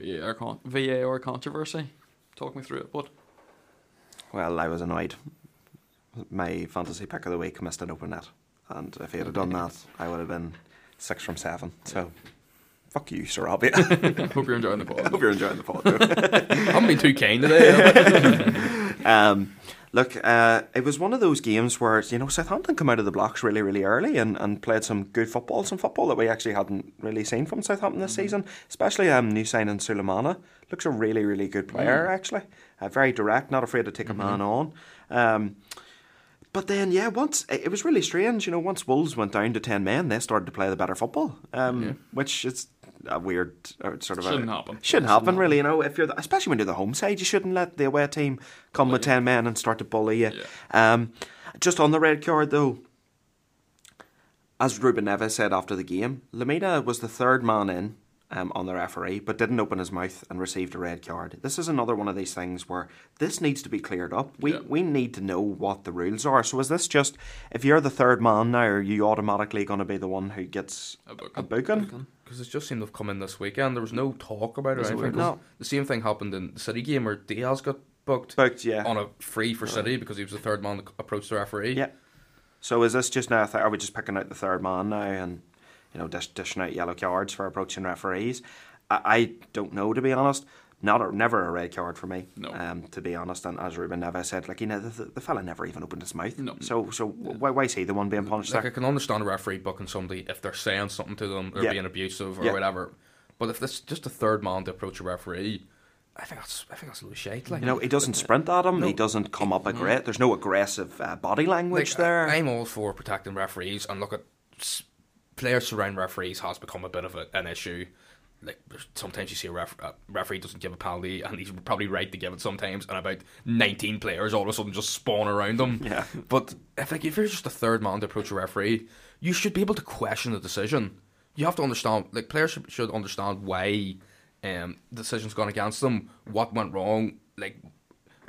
Speaker 2: VAR, con- VAR controversy. Talk me through it, bud.
Speaker 1: Well, I was annoyed. My fantasy pick of the week missed an open net, and if he had done that, I would have been six from seven. So, fuck you, Sarabia.
Speaker 2: Hope you're enjoying the
Speaker 1: I hope you're enjoying the pod.
Speaker 3: I haven't been too keen today.
Speaker 1: Um, look, uh, it was one of those games where you know Southampton come out of the blocks really, really early and, and played some good football, some football that we actually hadn't really seen from Southampton this season. Especially um, new signing Sulemana looks a really, really good player actually. Uh, very direct, not afraid to take a man on. Um, but then, yeah, once it was really strange. You know, once Wolves went down to ten men, they started to play the better football, um, which is a weird uh, sort of
Speaker 2: Shouldn't
Speaker 1: a,
Speaker 2: happen.
Speaker 1: Shouldn't happen, really. You know, if you're the, especially when you're the home side, you shouldn't let the away team come with ten men and start to bully you. Um, just on the red card though, as Ruben Neves said after the game, Lemina was the third man in um, on the referee, but didn't open his mouth and received a red card. This is another one of these things where this needs to be cleared up. We
Speaker 2: Yeah.
Speaker 1: we need to know what the rules are. So is this just if you're the third man now, are you automatically going to be the one who gets
Speaker 2: A booking.
Speaker 1: a booking?
Speaker 3: Because it just seemed to have come in this weekend. There was no talk about it.
Speaker 1: Was
Speaker 3: or anything.
Speaker 1: No.
Speaker 3: The same thing happened in the City game where Diaz got booked
Speaker 1: Booked, yeah.
Speaker 3: on a free for City because he was the third man to approach the referee.
Speaker 1: Yeah. So is this just now? Th- are we just picking out the third man now and you know dish- dishing out yellow cards for approaching referees? I, I don't know to be honest. Not a, never a red card for me.
Speaker 2: No.
Speaker 1: Um, to be honest, and as Ruben Neves said, like you know, the, the, fella never even opened his mouth.
Speaker 2: No.
Speaker 1: So so why why is he the one being punished
Speaker 3: Like I can understand a referee booking somebody if they're saying something to them or
Speaker 1: Yeah.
Speaker 3: being abusive or
Speaker 1: Yeah.
Speaker 3: whatever. But if this just a third man to approach a referee, I think that's I think that's a little shite. Like
Speaker 1: You know, he doesn't sprint at him. He doesn't come up aggressive. There's no aggressive uh, body language
Speaker 3: Like,
Speaker 1: there.
Speaker 3: I'm all for protecting referees, and look at s- players surround referees has become a bit of a, an issue. Like sometimes you see a, ref, a referee doesn't give a penalty, and he's probably right to give it sometimes, and about 19 players all of a sudden just spawn around him.
Speaker 1: Yeah.
Speaker 3: But if like if you're just a third man to approach a referee, you should be able to question the decision. You have to understand, like players should, should understand why um, the decision's gone against them, what went wrong, like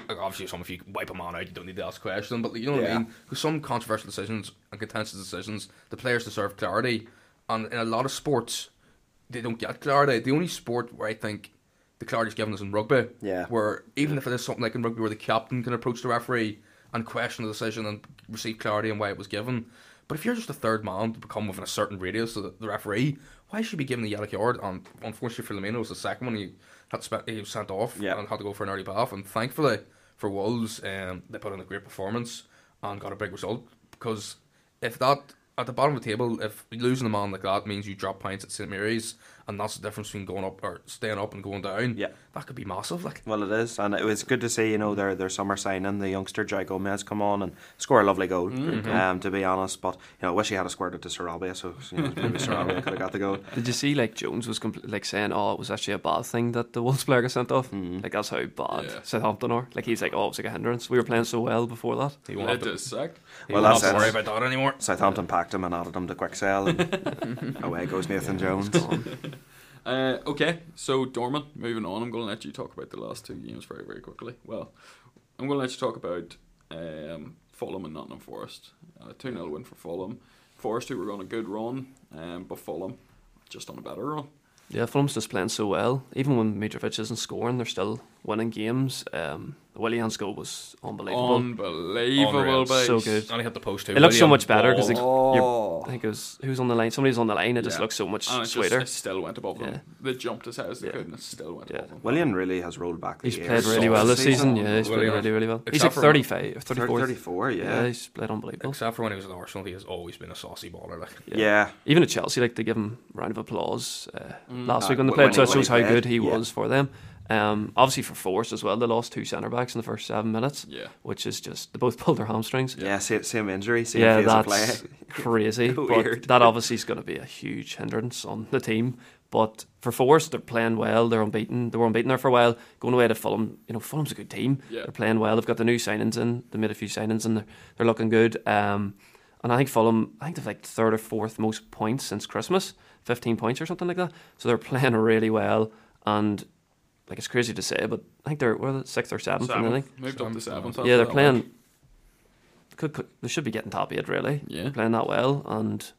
Speaker 3: obviously, some if you wipe a man out, you don't need to ask questions. question. But you know what I mean? Because some controversial decisions and contentious decisions, the players deserve clarity. And in a lot of sports, they don't get clarity. The only sport where I think the clarity is given is in rugby.
Speaker 1: Yeah.
Speaker 3: Where even if it is something like in rugby where the captain can approach the referee and question the decision and receive clarity on why it was given. But if you're just a third man to become within a certain radius of the, referee, why should you be given the yellow card? And unfortunately for Lemina, it was the second one he had to spe- he was sent off
Speaker 1: Yeah.
Speaker 3: and had to go for an early bath. And thankfully for Wolves, um, they put in a great performance and got a big result. Because if that at the bottom of the table, if losing a man like that means you drop points at St Mary's, and that's the difference between going up or staying up and going down,
Speaker 1: Yeah.
Speaker 3: that could be massive. Like
Speaker 1: Well, it is, and it was good to see. You know, their their summer signing, the youngster João Gomes, come on and score a lovely goal. Um, to be honest, but you know, I wish he had a squared it to Sarabia, so you know, maybe Sarabia could have got the goal.
Speaker 4: Did you see like Jones was compl- like saying, "Oh, it was actually a bad thing that the Wolves player got sent off." Like that's how bad
Speaker 2: Yeah.
Speaker 4: Southampton are. Like he's like, "Oh, it was like a hindrance. We were playing so well before that."
Speaker 3: he won't have to,
Speaker 2: is sick.
Speaker 3: he
Speaker 1: Well,
Speaker 3: won't have
Speaker 1: that's
Speaker 3: to
Speaker 1: it.
Speaker 3: worry about that anymore.
Speaker 1: Southampton packed him and added him to quick sell, and away goes Nathan Jones.
Speaker 2: Uh, okay, so Dorman, moving on. I'm going to let you talk about the last two games very, very quickly. Well, I'm going to let you talk about um, Fulham and Nottingham Forest. Uh, 2 0 win for Fulham. Forest, who were on a good run, um, but Fulham just on a better run.
Speaker 4: Yeah, Fulham's just playing so well. Even when Mitrovic isn't scoring, they're still winning games. Um, the Willian's goal was unbelievable.
Speaker 2: Unbelievable,
Speaker 3: Unreal.
Speaker 4: So good.
Speaker 3: And he hit the post too.
Speaker 4: it looks so much better because. I think it was who's on the line. Somebody's on the line. It just looks so much
Speaker 2: And it, just,
Speaker 4: sweeter.
Speaker 2: it still went above them.
Speaker 4: Yeah.
Speaker 2: They jumped as high as they
Speaker 4: Yeah.
Speaker 2: could and it still went
Speaker 4: Yeah.
Speaker 2: above them.
Speaker 1: Willian really has rolled back. The
Speaker 4: He's
Speaker 1: years.
Speaker 4: played really
Speaker 3: so
Speaker 4: well
Speaker 3: this
Speaker 4: this season.
Speaker 1: season.
Speaker 4: Yeah, he's played really, really well. He's
Speaker 3: Except
Speaker 4: like
Speaker 3: for-
Speaker 4: 35 or
Speaker 1: Thir-
Speaker 4: 34.
Speaker 1: 34, yeah.
Speaker 4: Yeah, he's played unbelievable.
Speaker 3: Except for when he was at Arsenal, he has always been a saucy baller. Like
Speaker 1: yeah.
Speaker 4: Even at Chelsea, like they give him a round of applause uh, last
Speaker 1: Uh,
Speaker 4: week when they
Speaker 1: when
Speaker 4: played. So it shows how good he was for them. Um, obviously for Forest as well, they lost two centre backs in the first seven minutes,
Speaker 2: Yeah.
Speaker 4: which is just they both pulled their hamstrings.
Speaker 1: Yeah, same, same injury, same
Speaker 4: yeah,
Speaker 1: phase of
Speaker 4: that's
Speaker 1: play.
Speaker 4: crazy. but
Speaker 1: Weird.
Speaker 4: that obviously is going to be a huge hindrance on the team. But for Forest, they're playing well. They're unbeaten. They were unbeaten there for a while. Going away to Fulham, you know, Fulham's a good team.
Speaker 2: Yeah.
Speaker 4: They're playing well. They've got the new signings in. They made a few signings and they're, they're looking good. Um, and I think Fulham, I think they've like third or fourth most points since Christmas, fifteen points or something like that. So they're playing really well. And like it's crazy to say, but I think they're what, sixth or seventh. in the league.
Speaker 2: Seventh. Moved up to seventh.
Speaker 4: Yeah, they're playing.
Speaker 2: week.
Speaker 4: Could, could they should be getting top eight really?
Speaker 2: Yeah.
Speaker 4: They're playing that well, and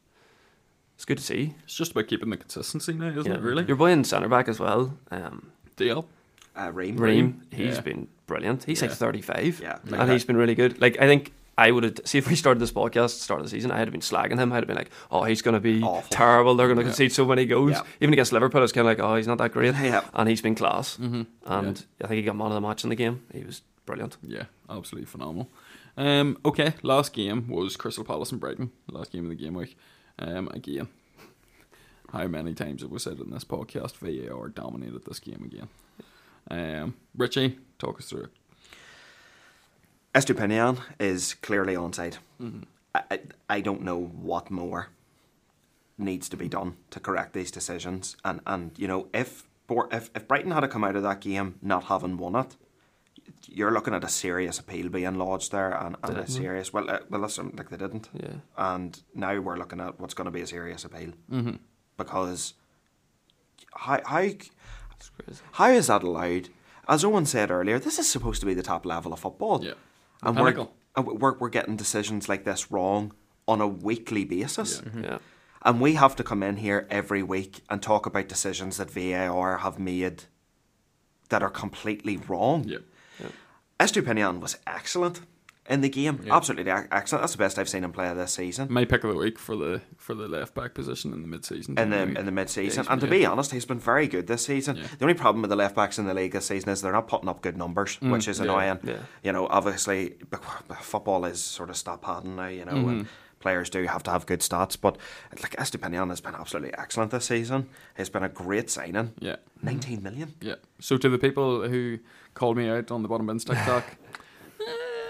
Speaker 4: it's good to see.
Speaker 2: It's just about keeping the consistency now, isn't
Speaker 4: Yeah.
Speaker 2: it? Really.
Speaker 4: Your boy in centre back as well. Um,
Speaker 2: Deal.
Speaker 1: Uh, Ream.
Speaker 4: Reem, he's
Speaker 2: Yeah.
Speaker 4: been brilliant. He's
Speaker 2: Yeah.
Speaker 4: like 35.
Speaker 1: Yeah.
Speaker 4: and he's been really good. Like I think I would have see if we started this podcast start of the season, I had been slagging him. I'd have been like, "Oh, he's going to be
Speaker 1: Awful.
Speaker 4: terrible. They're going to
Speaker 2: Yeah.
Speaker 4: concede so many goals."
Speaker 1: Yeah.
Speaker 4: Even against Liverpool, it's kind of like, "Oh, he's not that great."
Speaker 1: Yeah.
Speaker 4: And he's been class.
Speaker 2: Mm-hmm.
Speaker 4: And I think he got man of the match in the game. He was brilliant.
Speaker 2: Yeah, absolutely phenomenal. Um, okay, last game was Crystal Palace and Brighton. Last game of the game week. Um, again, how many times have we said in this podcast VAR dominated this game again? Um, Richie, talk us through it.
Speaker 1: Estupiñán is clearly onside. I, I, I don't know what more needs to be done to correct these decisions. And, and you know, if, if if Brighton had to come out of that game not having won it, you're looking at a serious appeal being lodged there, and, and a serious. Well, uh, well, listen, like they didn't,
Speaker 4: Yeah.
Speaker 1: and now we're looking at what's going to be a serious appeal
Speaker 2: Mm-hmm.
Speaker 1: because how how how is that allowed? As Eoghan said earlier, this is supposed to be the top level of football.
Speaker 2: Yeah.
Speaker 1: And we're, and we're, we're getting decisions like this wrong on a weekly basis. Mm-hmm.
Speaker 4: Yeah.
Speaker 1: And we have to come in here every week and talk about decisions that VAR have made that are completely wrong.
Speaker 2: Yeah.
Speaker 1: Estupiñán was excellent in the game.
Speaker 3: Yeah.
Speaker 1: Absolutely excellent. That's the best I've seen him play this season.
Speaker 2: My pick of the week for the for the left back position in the mid season.
Speaker 1: in the in the mid season. and to be honest, he's been very good this season.
Speaker 2: Yeah.
Speaker 1: The only problem with the left backs in the league this season is they're not putting up good numbers, mm, which is annoying.
Speaker 4: yeah.
Speaker 1: You know, obviously football is sort of stop padding now, you know, and mm-hmm. players do have to have good stats. But like Estupiñán has been absolutely excellent this season. He's been a great signing.
Speaker 2: Yeah.
Speaker 1: Nineteen million.
Speaker 2: Yeah. So to the people who called me out on the bottom bins TikTok,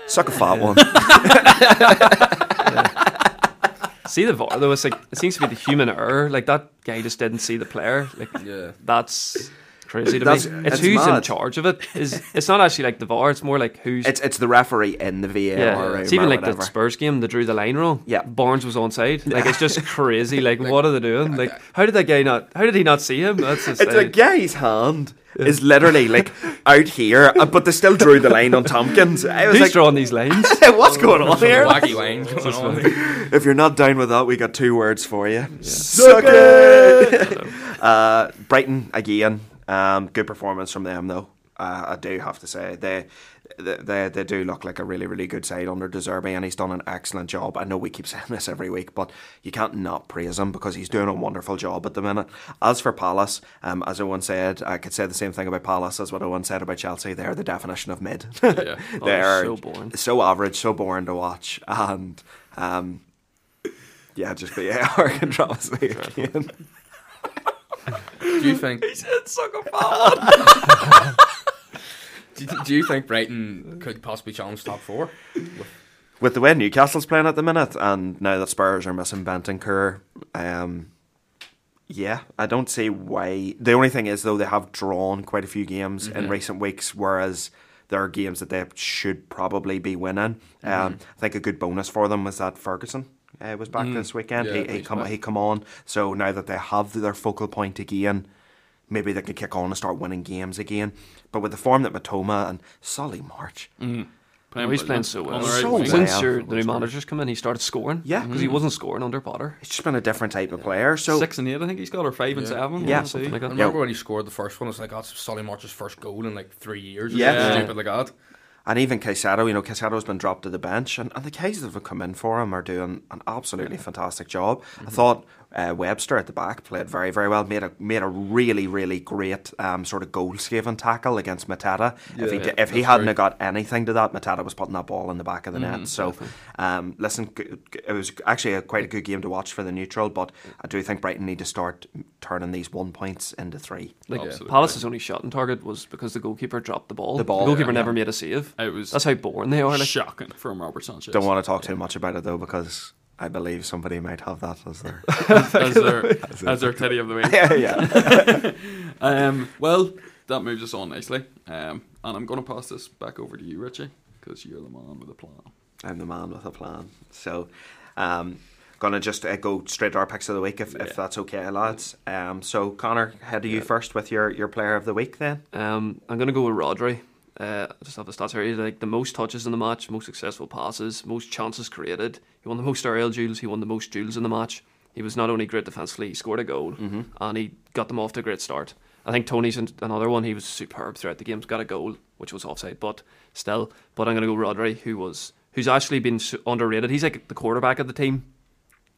Speaker 1: Suck a fat one.
Speaker 4: See the VAR though. It's like it seems to be the human error. Like that guy just didn't see the player. Like
Speaker 3: Yeah.
Speaker 4: that's crazy to
Speaker 1: That's-
Speaker 4: me. It's,
Speaker 1: it's
Speaker 4: who's in charge of it. Is it's not actually like the VAR. It's more like who's.
Speaker 1: it's it's the referee in the VAR
Speaker 4: yeah, it's even
Speaker 1: or
Speaker 4: like
Speaker 1: whatever.
Speaker 4: the Spurs game. They drew the line wrong.
Speaker 1: Yeah.
Speaker 4: Barnes was onside. Like it's just crazy. Like, what are they doing? Like how did that guy not? How did he not see him? That's just,
Speaker 1: It's
Speaker 4: uh,
Speaker 1: like guy's hand is literally like out here, uh, but they still drew the line on Tomkins. I was
Speaker 4: who's
Speaker 1: like,
Speaker 4: drawing these lines?
Speaker 1: what's going on here?
Speaker 3: wacky lines going on.
Speaker 1: If you're not down with that, we got two words for you. Suck it! uh, Brighton again. Um, good performance from them, though. Uh, I do have to say they, they they they do look like a really really good side under De Zerbi, and he's done an excellent job. I know we keep saying this every week, but you can't not praise him because he's doing a wonderful job at the minute. As for Palace, um, as Eoghan said, I could say the same thing about Palace as what Eoghan said about Chelsea. They're the definition of mid.
Speaker 2: Yeah.
Speaker 4: Oh,
Speaker 1: They're
Speaker 4: so boring.
Speaker 1: so average, so boring to watch, and um, yeah, just VAR controversy again.
Speaker 3: Do you think? do, do you think Brighton could possibly challenge top four?
Speaker 1: With the way Newcastle's playing at the minute, and now that Spurs are missing Bentancur, um, yeah, I don't see why. The only thing is, though, they have drawn quite a few games in recent weeks, whereas there are games that they should probably be winning. Um, I think a good bonus for them was that Ferguson uh, was back this mm-hmm. weekend.
Speaker 3: Yeah,
Speaker 1: he he come
Speaker 3: back.
Speaker 1: he come on. So now that they have their focal point again, maybe they could kick on and start winning games again. But with the form that Mitoma and Solly March, mm-hmm.
Speaker 2: playing
Speaker 4: Oh, he's playing so well.
Speaker 2: the
Speaker 1: So well.
Speaker 4: Since your, the new manager's come in, he started scoring.
Speaker 1: Yeah.
Speaker 4: because he mm-hmm. wasn't scoring under Potter.
Speaker 1: it's just been a different type of player. So
Speaker 2: Six and eight, I think he's got, or five and
Speaker 3: Yeah.
Speaker 2: seven.
Speaker 1: Yeah.
Speaker 2: we'll see.
Speaker 4: Something like
Speaker 3: I
Speaker 4: that.
Speaker 3: remember when he scored the first one. It's like, oh, it's Solly March's first goal in like three years. or
Speaker 1: Yeah.
Speaker 3: something
Speaker 2: Yeah.
Speaker 3: stupid like that.
Speaker 1: And even Caicedo, you know, Caicedo's been dropped to the bench, and, and the guys that have come in for him are doing an absolutely fantastic job. I mm-hmm. thought uh, Webster at the back played very, very well. made a made a really, really great um, sort of goal saving tackle against Mateta. if he
Speaker 3: Yeah,
Speaker 1: if he hadn't have got anything to that, Mateta was putting that ball in the back of the net. So, um, listen, g- g- it was actually a, quite a good game to watch for the neutral, but I do think Brighton need to start turning these one points into three.
Speaker 4: Like
Speaker 2: Absolutely.
Speaker 4: Palace's only shot on target was because the goalkeeper dropped the ball.
Speaker 1: The ball,
Speaker 4: The goalkeeper
Speaker 1: yeah.
Speaker 4: never made a save.
Speaker 2: It was
Speaker 4: That's how boring they are. Like
Speaker 2: shocking from Robert Sanchez.
Speaker 1: Don't want to talk too much about it though, because I believe somebody might have that as their.
Speaker 2: as their as their teddy of the week.
Speaker 1: yeah, yeah.
Speaker 2: Um, well, that moves us on nicely. Um, and I'm going to pass this back over to you, Richie, because you're the man with a plan.
Speaker 1: I'm the man with a plan. So, um, gonna just uh, go straight to our picks of the week, if,
Speaker 2: Yeah.
Speaker 1: if that's okay, lads. Um, so Conor, head to you first with your, your player of the week, then.
Speaker 4: Um, I'm going to go with Rodri. Uh, just have the stats here. He's like the most touches in the match, most successful passes, most chances created. He won the most aerial duels. He won the most duels in the match. he was not only great defensively, he scored a goal
Speaker 1: Mm-hmm.
Speaker 4: and he got them off to a great start. I think Toney's another one. He was superb throughout the games. Got a goal, which was offside, but still. But I'm going to go Rodri, who was who's actually been underrated. He's like the quarterback of the team.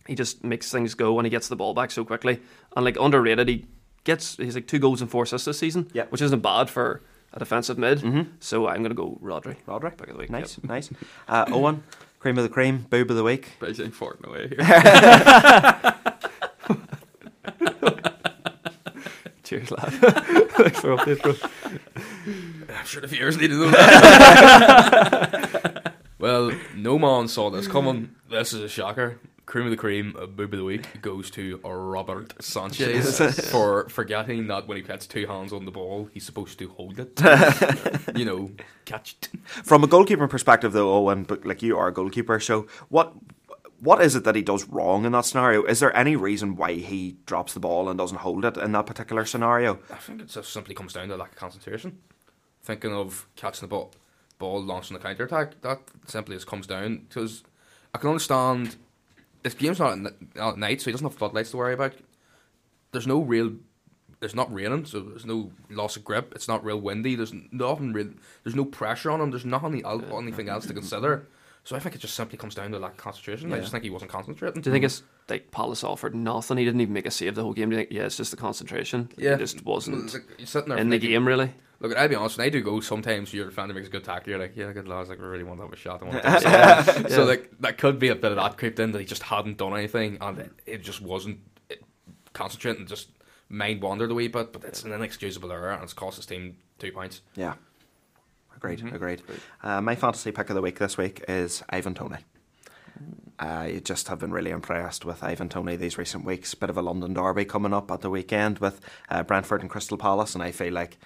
Speaker 4: He just makes things go and he gets the ball back so quickly. And like underrated, he gets he's like two goals and four assists this season,
Speaker 1: Yep.
Speaker 4: which isn't bad for a defensive mid.
Speaker 1: Mhm.
Speaker 4: So I'm going to go Rodri.
Speaker 1: Rodri.
Speaker 4: Back of the week.
Speaker 1: Nice, nice. Uh, Eoghan, cream of the cream, boob of the week.
Speaker 2: Basically farting away here.
Speaker 4: Cheers, lad. Thanks for update, bro.
Speaker 3: I'm sure the viewers need to know well, no man saw this coming. This is a shocker. Cream of the cream, a boob of the week, goes to Robert Sanchez for forgetting that when he puts two hands on the ball, he's supposed to hold it. you know, catch it.
Speaker 1: From a goalkeeper perspective, though, Eoghan, but like you are a goalkeeper, so what what is it that he does wrong in that scenario? Is there any reason why he drops the ball and doesn't hold it in that particular scenario?
Speaker 3: I think it just simply comes down to lack of concentration. Thinking of catching the ball, ball launching the counter attack, that simply just comes down because I can understand this game's not at, n- not at night, so he doesn't have floodlights to worry about. There's no real, there's not raining, so there's no loss of grip. It's not real windy. There's nothing real. There's no pressure on him. There's nothing el- anything else to consider. So I think it just simply comes down to lack of concentration. I just think he wasn't concentrating.
Speaker 4: Do you think it's like Palace offered nothing? He didn't even make a save the whole game. Do you think? Yeah, it's just the concentration.
Speaker 3: Yeah,
Speaker 4: he just wasn't
Speaker 3: like sitting there
Speaker 4: in the game really.
Speaker 3: Look, I'll be honest. When I do go, sometimes your defender makes a good tackle. You're like, yeah, good lads. Like, we really want to have a shot. I want to do something. So, like, that could be a bit of that creeped in that he just hadn't done anything and it, it just wasn't it, concentrating. Just mind wandered a wee bit. But it's an inexcusable error and it's cost his team two points.
Speaker 1: Yeah. Agreed,
Speaker 2: Mhm.
Speaker 1: agreed. Uh, my fantasy pick of the week this week is Ivan Toney. I just have been really impressed with Ivan Toney these recent weeks. Bit of a London derby coming up at the weekend with uh, Brentford and Crystal Palace, and I feel like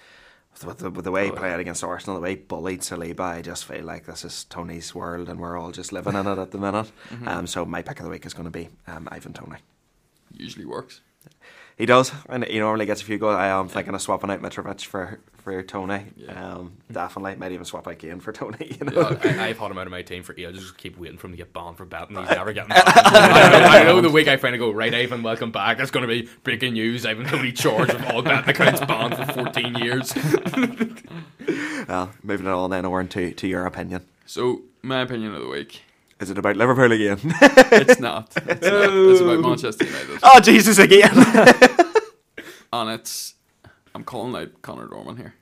Speaker 1: with the, with the way he played against Arsenal, the way he bullied Saliba, I just feel like this is Toney's world, and we're all just living in it at the minute.
Speaker 2: Mm-hmm.
Speaker 1: Um, so my pick of the week is going to be um, Ivan Toney.
Speaker 2: Usually works.
Speaker 1: He does, and he normally gets a few goals. I am thinking of swapping out Mitrovic for for Toney.
Speaker 2: Yeah.
Speaker 1: Um, definitely, might even swap out Kane for Toney. You know,
Speaker 3: Yeah, I, I've had him out of my team for ages. Just keep waiting for him to get banned for betting. He's never getting banned. I, know, I know the week I finally go, right, Ivan, welcome back. It's going to be breaking news. Ivan Toney charged with all betting accounts banned for 14 years.
Speaker 1: well, moving it on then, Oran, to to your opinion.
Speaker 2: So, my opinion of the week.
Speaker 1: Is it about Liverpool again?
Speaker 2: It's not. It's, not. it's about Manchester United.
Speaker 1: oh Jesus again!
Speaker 2: And it's. I'm calling out Conor Dorman here.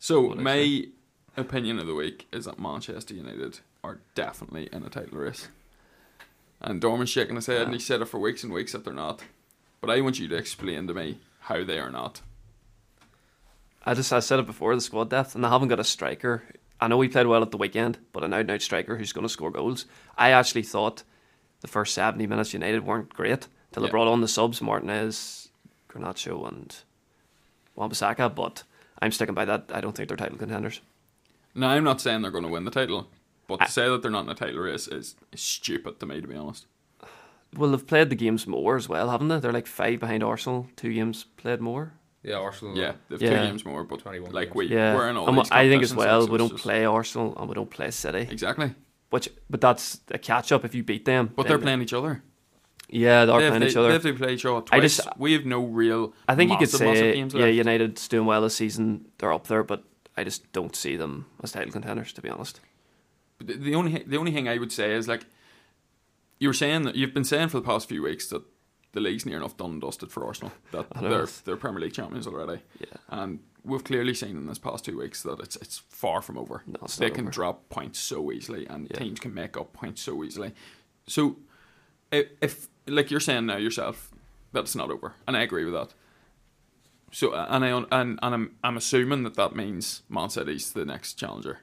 Speaker 2: So,
Speaker 4: What is
Speaker 2: my opinion of the week is that Manchester United are definitely in a title race. And Dorman's shaking his head and he said it for weeks and weeks that they're not. But I want you to explain to me how they are not.
Speaker 4: I just I said it before the squad depth, and they haven't got a striker. I know he played well at the weekend, but an out and out striker who's going to score goals. I actually thought the first seventy minutes United weren't great till they brought on the subs Martinez, Garnacho, and Wan-Bissaka. But I'm sticking by that. I don't think they're title contenders.
Speaker 2: No, I'm not saying they're going to win the title, but to
Speaker 4: I-
Speaker 2: say that they're not in a title race is, is stupid to me, to be honest.
Speaker 4: Well, they've played the games more as well, haven't they? They're like five behind Arsenal, two games played more.
Speaker 3: Yeah, Arsenal.
Speaker 2: Yeah, they've
Speaker 4: Yeah.
Speaker 2: two games more, but
Speaker 3: 21
Speaker 2: like
Speaker 3: games.
Speaker 2: we,
Speaker 4: Yeah,
Speaker 2: we're in all
Speaker 4: and
Speaker 2: these
Speaker 4: I think as well
Speaker 2: so
Speaker 4: we don't
Speaker 2: just-
Speaker 4: play Arsenal and we don't play City.
Speaker 2: Exactly.
Speaker 4: Which, but that's a catch up if you beat them.
Speaker 2: But they're
Speaker 4: then-
Speaker 2: playing each other.
Speaker 4: Yeah, they are
Speaker 2: they
Speaker 4: playing
Speaker 2: to,
Speaker 4: each other.
Speaker 2: have to play each other
Speaker 4: I just-
Speaker 2: we have no real.
Speaker 4: I think you could
Speaker 2: massive, massive
Speaker 4: say,
Speaker 2: games
Speaker 4: yeah,
Speaker 2: left.
Speaker 4: United's doing well this season. They're up there, but I just don't see them as title contenders, to be honest.
Speaker 2: But the, the only the only thing I would say is like you were saying that you've been saying for the past few weeks that the league's near enough done and dusted for Arsenal. That they're they're Premier League champions already,
Speaker 4: Yeah,
Speaker 2: and we've clearly seen in this past two weeks that it's it's far from over.
Speaker 4: No,
Speaker 2: they can
Speaker 4: over.
Speaker 2: drop points so easily, and
Speaker 4: Yeah.
Speaker 2: teams can make up points so easily. So, if, if like you're saying now yourself, that's not over, and I agree with that. So, and I and and I'm I'm assuming that that means Man City's the next challenger.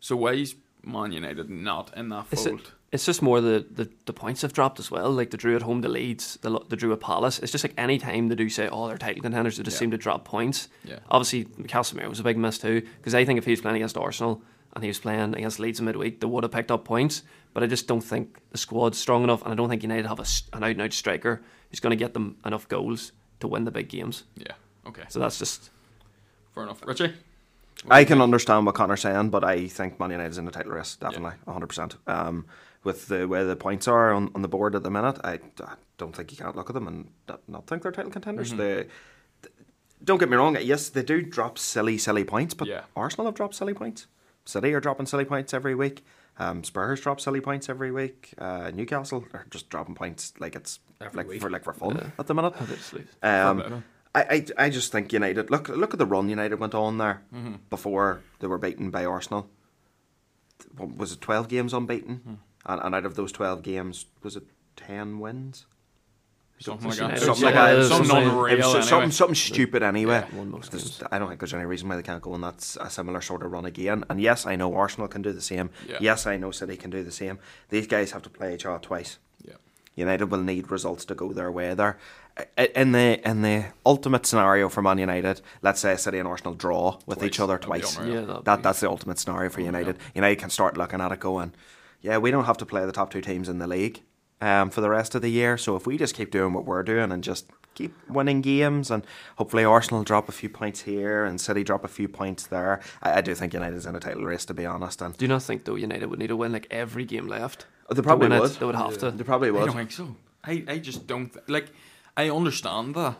Speaker 2: So why is Man United not in that
Speaker 4: Is it-
Speaker 2: fold?
Speaker 4: It's just more the, the, the points have dropped as well. Like the drew at home to Leeds, the, lo- they drew at Palace. It's just like any time they do say, oh, they're title contenders, they just
Speaker 2: Yeah.
Speaker 4: seem to drop points.
Speaker 2: Yeah.
Speaker 4: Obviously, Casemiro was a big miss too, because I think if he was playing against Arsenal and he was playing against Leeds in midweek, they would have picked up points. But I just don't think the squad's strong enough, and I don't think United have a, s- an out and out striker who's going to get them enough goals to win the big games.
Speaker 2: Yeah. Okay.
Speaker 4: So that's just
Speaker 2: Fair enough. Richie.
Speaker 1: I can understand what Conor's saying, but I think Man United's in the title race, definitely, 100%. Um, with the way the points are on, on the board at the minute, I, I don't think you can't look at them and not- not think they're title contenders.
Speaker 2: Mm-hmm.
Speaker 1: They, don't get me wrong, yes, they do drop silly, silly points, but
Speaker 2: Yeah.
Speaker 1: Arsenal have dropped silly points. City are dropping silly points every week. Um, Spurs drop silly points every week. Uh, Newcastle are just dropping points like it's like for like for fun
Speaker 4: Yeah.
Speaker 1: at the minute.
Speaker 4: They leave.
Speaker 1: Um. I, I I just think United look look at the run United went on there
Speaker 2: Mm-hmm.
Speaker 1: before they were beaten by Arsenal. What, was it twelve games unbeaten?
Speaker 2: Hmm.
Speaker 1: And, and out of those twelve games, was it ten wins?
Speaker 2: Something like that.
Speaker 1: Something like that.
Speaker 2: Something
Speaker 4: something-
Speaker 2: unreal.
Speaker 1: It was
Speaker 2: anyway.
Speaker 1: something something stupid anyway.
Speaker 4: Won most
Speaker 1: I don't think there's any reason why they can't go on that a similar sort of run again. And yes, I know Arsenal can do the same.
Speaker 2: Yeah.
Speaker 1: Yes, I know City can do the same. These guys have to play each other twice.
Speaker 2: Yeah.
Speaker 1: United will need results to go their way there. In the in the ultimate scenario for Man United, let's say City and Arsenal draw with
Speaker 2: Twice.
Speaker 1: each other twice.
Speaker 4: Yeah, that'd
Speaker 1: That
Speaker 4: be-
Speaker 1: that's the ultimate scenario for
Speaker 2: Unreal.
Speaker 1: United. United can start looking at it going, yeah, we don't have to play the top two teams in the league um, for the rest of the year. So if we just keep doing what we're doing and just keep winning games, and hopefully Arsenal drop a few points here and City drop a few points there, I, I do think United's in a title race to be honest. And
Speaker 4: Do you not think though United would need to win like every game left?
Speaker 1: they probably would.
Speaker 4: It? They would have to.
Speaker 1: They probably
Speaker 2: I
Speaker 1: would.
Speaker 2: don't think so. I, I just don't th- like. I understand that,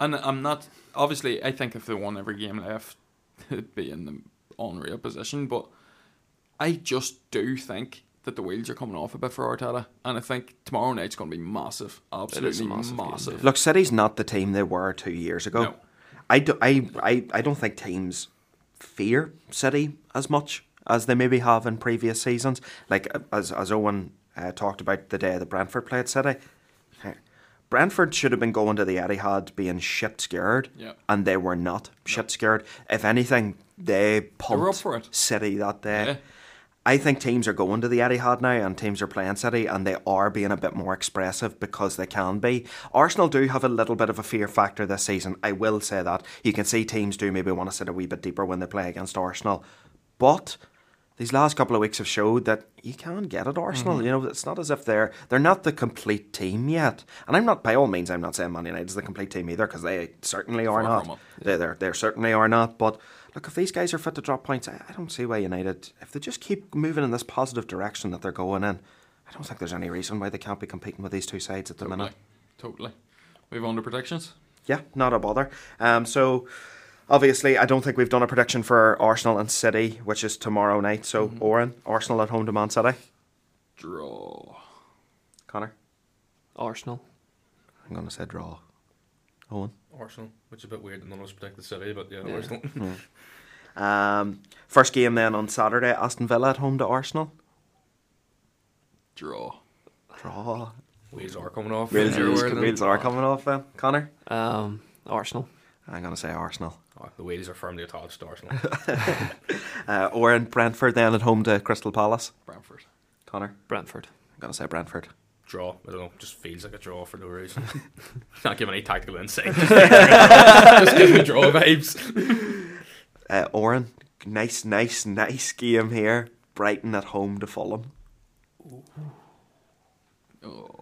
Speaker 2: and I'm not. Obviously, I think if they won every game left, it'd be in the unreal position. But I just do think that the wheels are coming off a bit for Arteta, and I think tomorrow night's going to be massive, absolutely
Speaker 4: massive
Speaker 2: massive.
Speaker 4: game,
Speaker 1: Look, City's not the team they were two years ago.
Speaker 2: No.
Speaker 1: I, do, I, I, I don't think teams fear City as much as they maybe have in previous seasons. Like as as Eoghan uh, talked about the day that Brentford played City. uh, Brentford should have been going to the Etihad being shit scared,
Speaker 2: Yeah.
Speaker 1: and they were not shit scared. If anything, they pumped
Speaker 2: it.
Speaker 1: City that day.
Speaker 2: Yeah.
Speaker 1: I think teams are going to the Etihad now and teams are playing City and they are being a bit more expressive because they can be. Arsenal do have a little bit of a fear factor this season. I will say that. You can see teams do maybe want to sit a wee bit deeper when they play against Arsenal. But these last couple of weeks have showed that you can get at Arsenal.
Speaker 2: Mm-hmm.
Speaker 1: You know, it's not as if they're they're not the complete team yet. And I'm not by all means I'm not saying Man United is the complete team either because they certainly are not.
Speaker 2: from it.
Speaker 1: They they they certainly are not. But look, if these guys are fit to drop points, I, I don't see why United, if they just keep moving in this positive direction that they're going in, I don't think there's any reason why they can't be competing with these two sides at the
Speaker 2: Totally,
Speaker 1: minute.
Speaker 2: totally. We've under predictions.
Speaker 1: Yeah, not a bother. Um, so obviously, I don't think we've done a prediction for Arsenal and City, which is tomorrow night. So, Oran, Arsenal at home to Man City.
Speaker 2: Draw.
Speaker 1: Conor,
Speaker 4: Arsenal.
Speaker 1: I'm going to say draw. Eoghan.
Speaker 3: Arsenal, which is a bit weird that none of us predicted City, but yeah,
Speaker 4: Yeah.
Speaker 3: Arsenal.
Speaker 1: Um, first game then on Saturday, Aston Villa at home to Arsenal.
Speaker 2: Draw.
Speaker 1: Draw.
Speaker 3: Wheels are coming off.
Speaker 1: Wheels,
Speaker 3: You're
Speaker 1: wheels,
Speaker 3: aware
Speaker 1: wheels are coming off then. Conor?
Speaker 4: Um, Arsenal.
Speaker 1: I'm going to say Arsenal.
Speaker 3: Oh, the wheels are firmly attached to Arsenal.
Speaker 1: Uh, in Brentford then at home to Crystal Palace.
Speaker 2: Brentford.
Speaker 1: Conor?
Speaker 4: Brentford.
Speaker 1: I'm going to say Brentford.
Speaker 3: Draw. I don't know. Just feels like a draw for no reason. Not giving any tactical insight. just give me draw vibes.
Speaker 1: Uh, Oran, nice, nice, nice game here. Brighton at home to Fulham.
Speaker 2: Oh,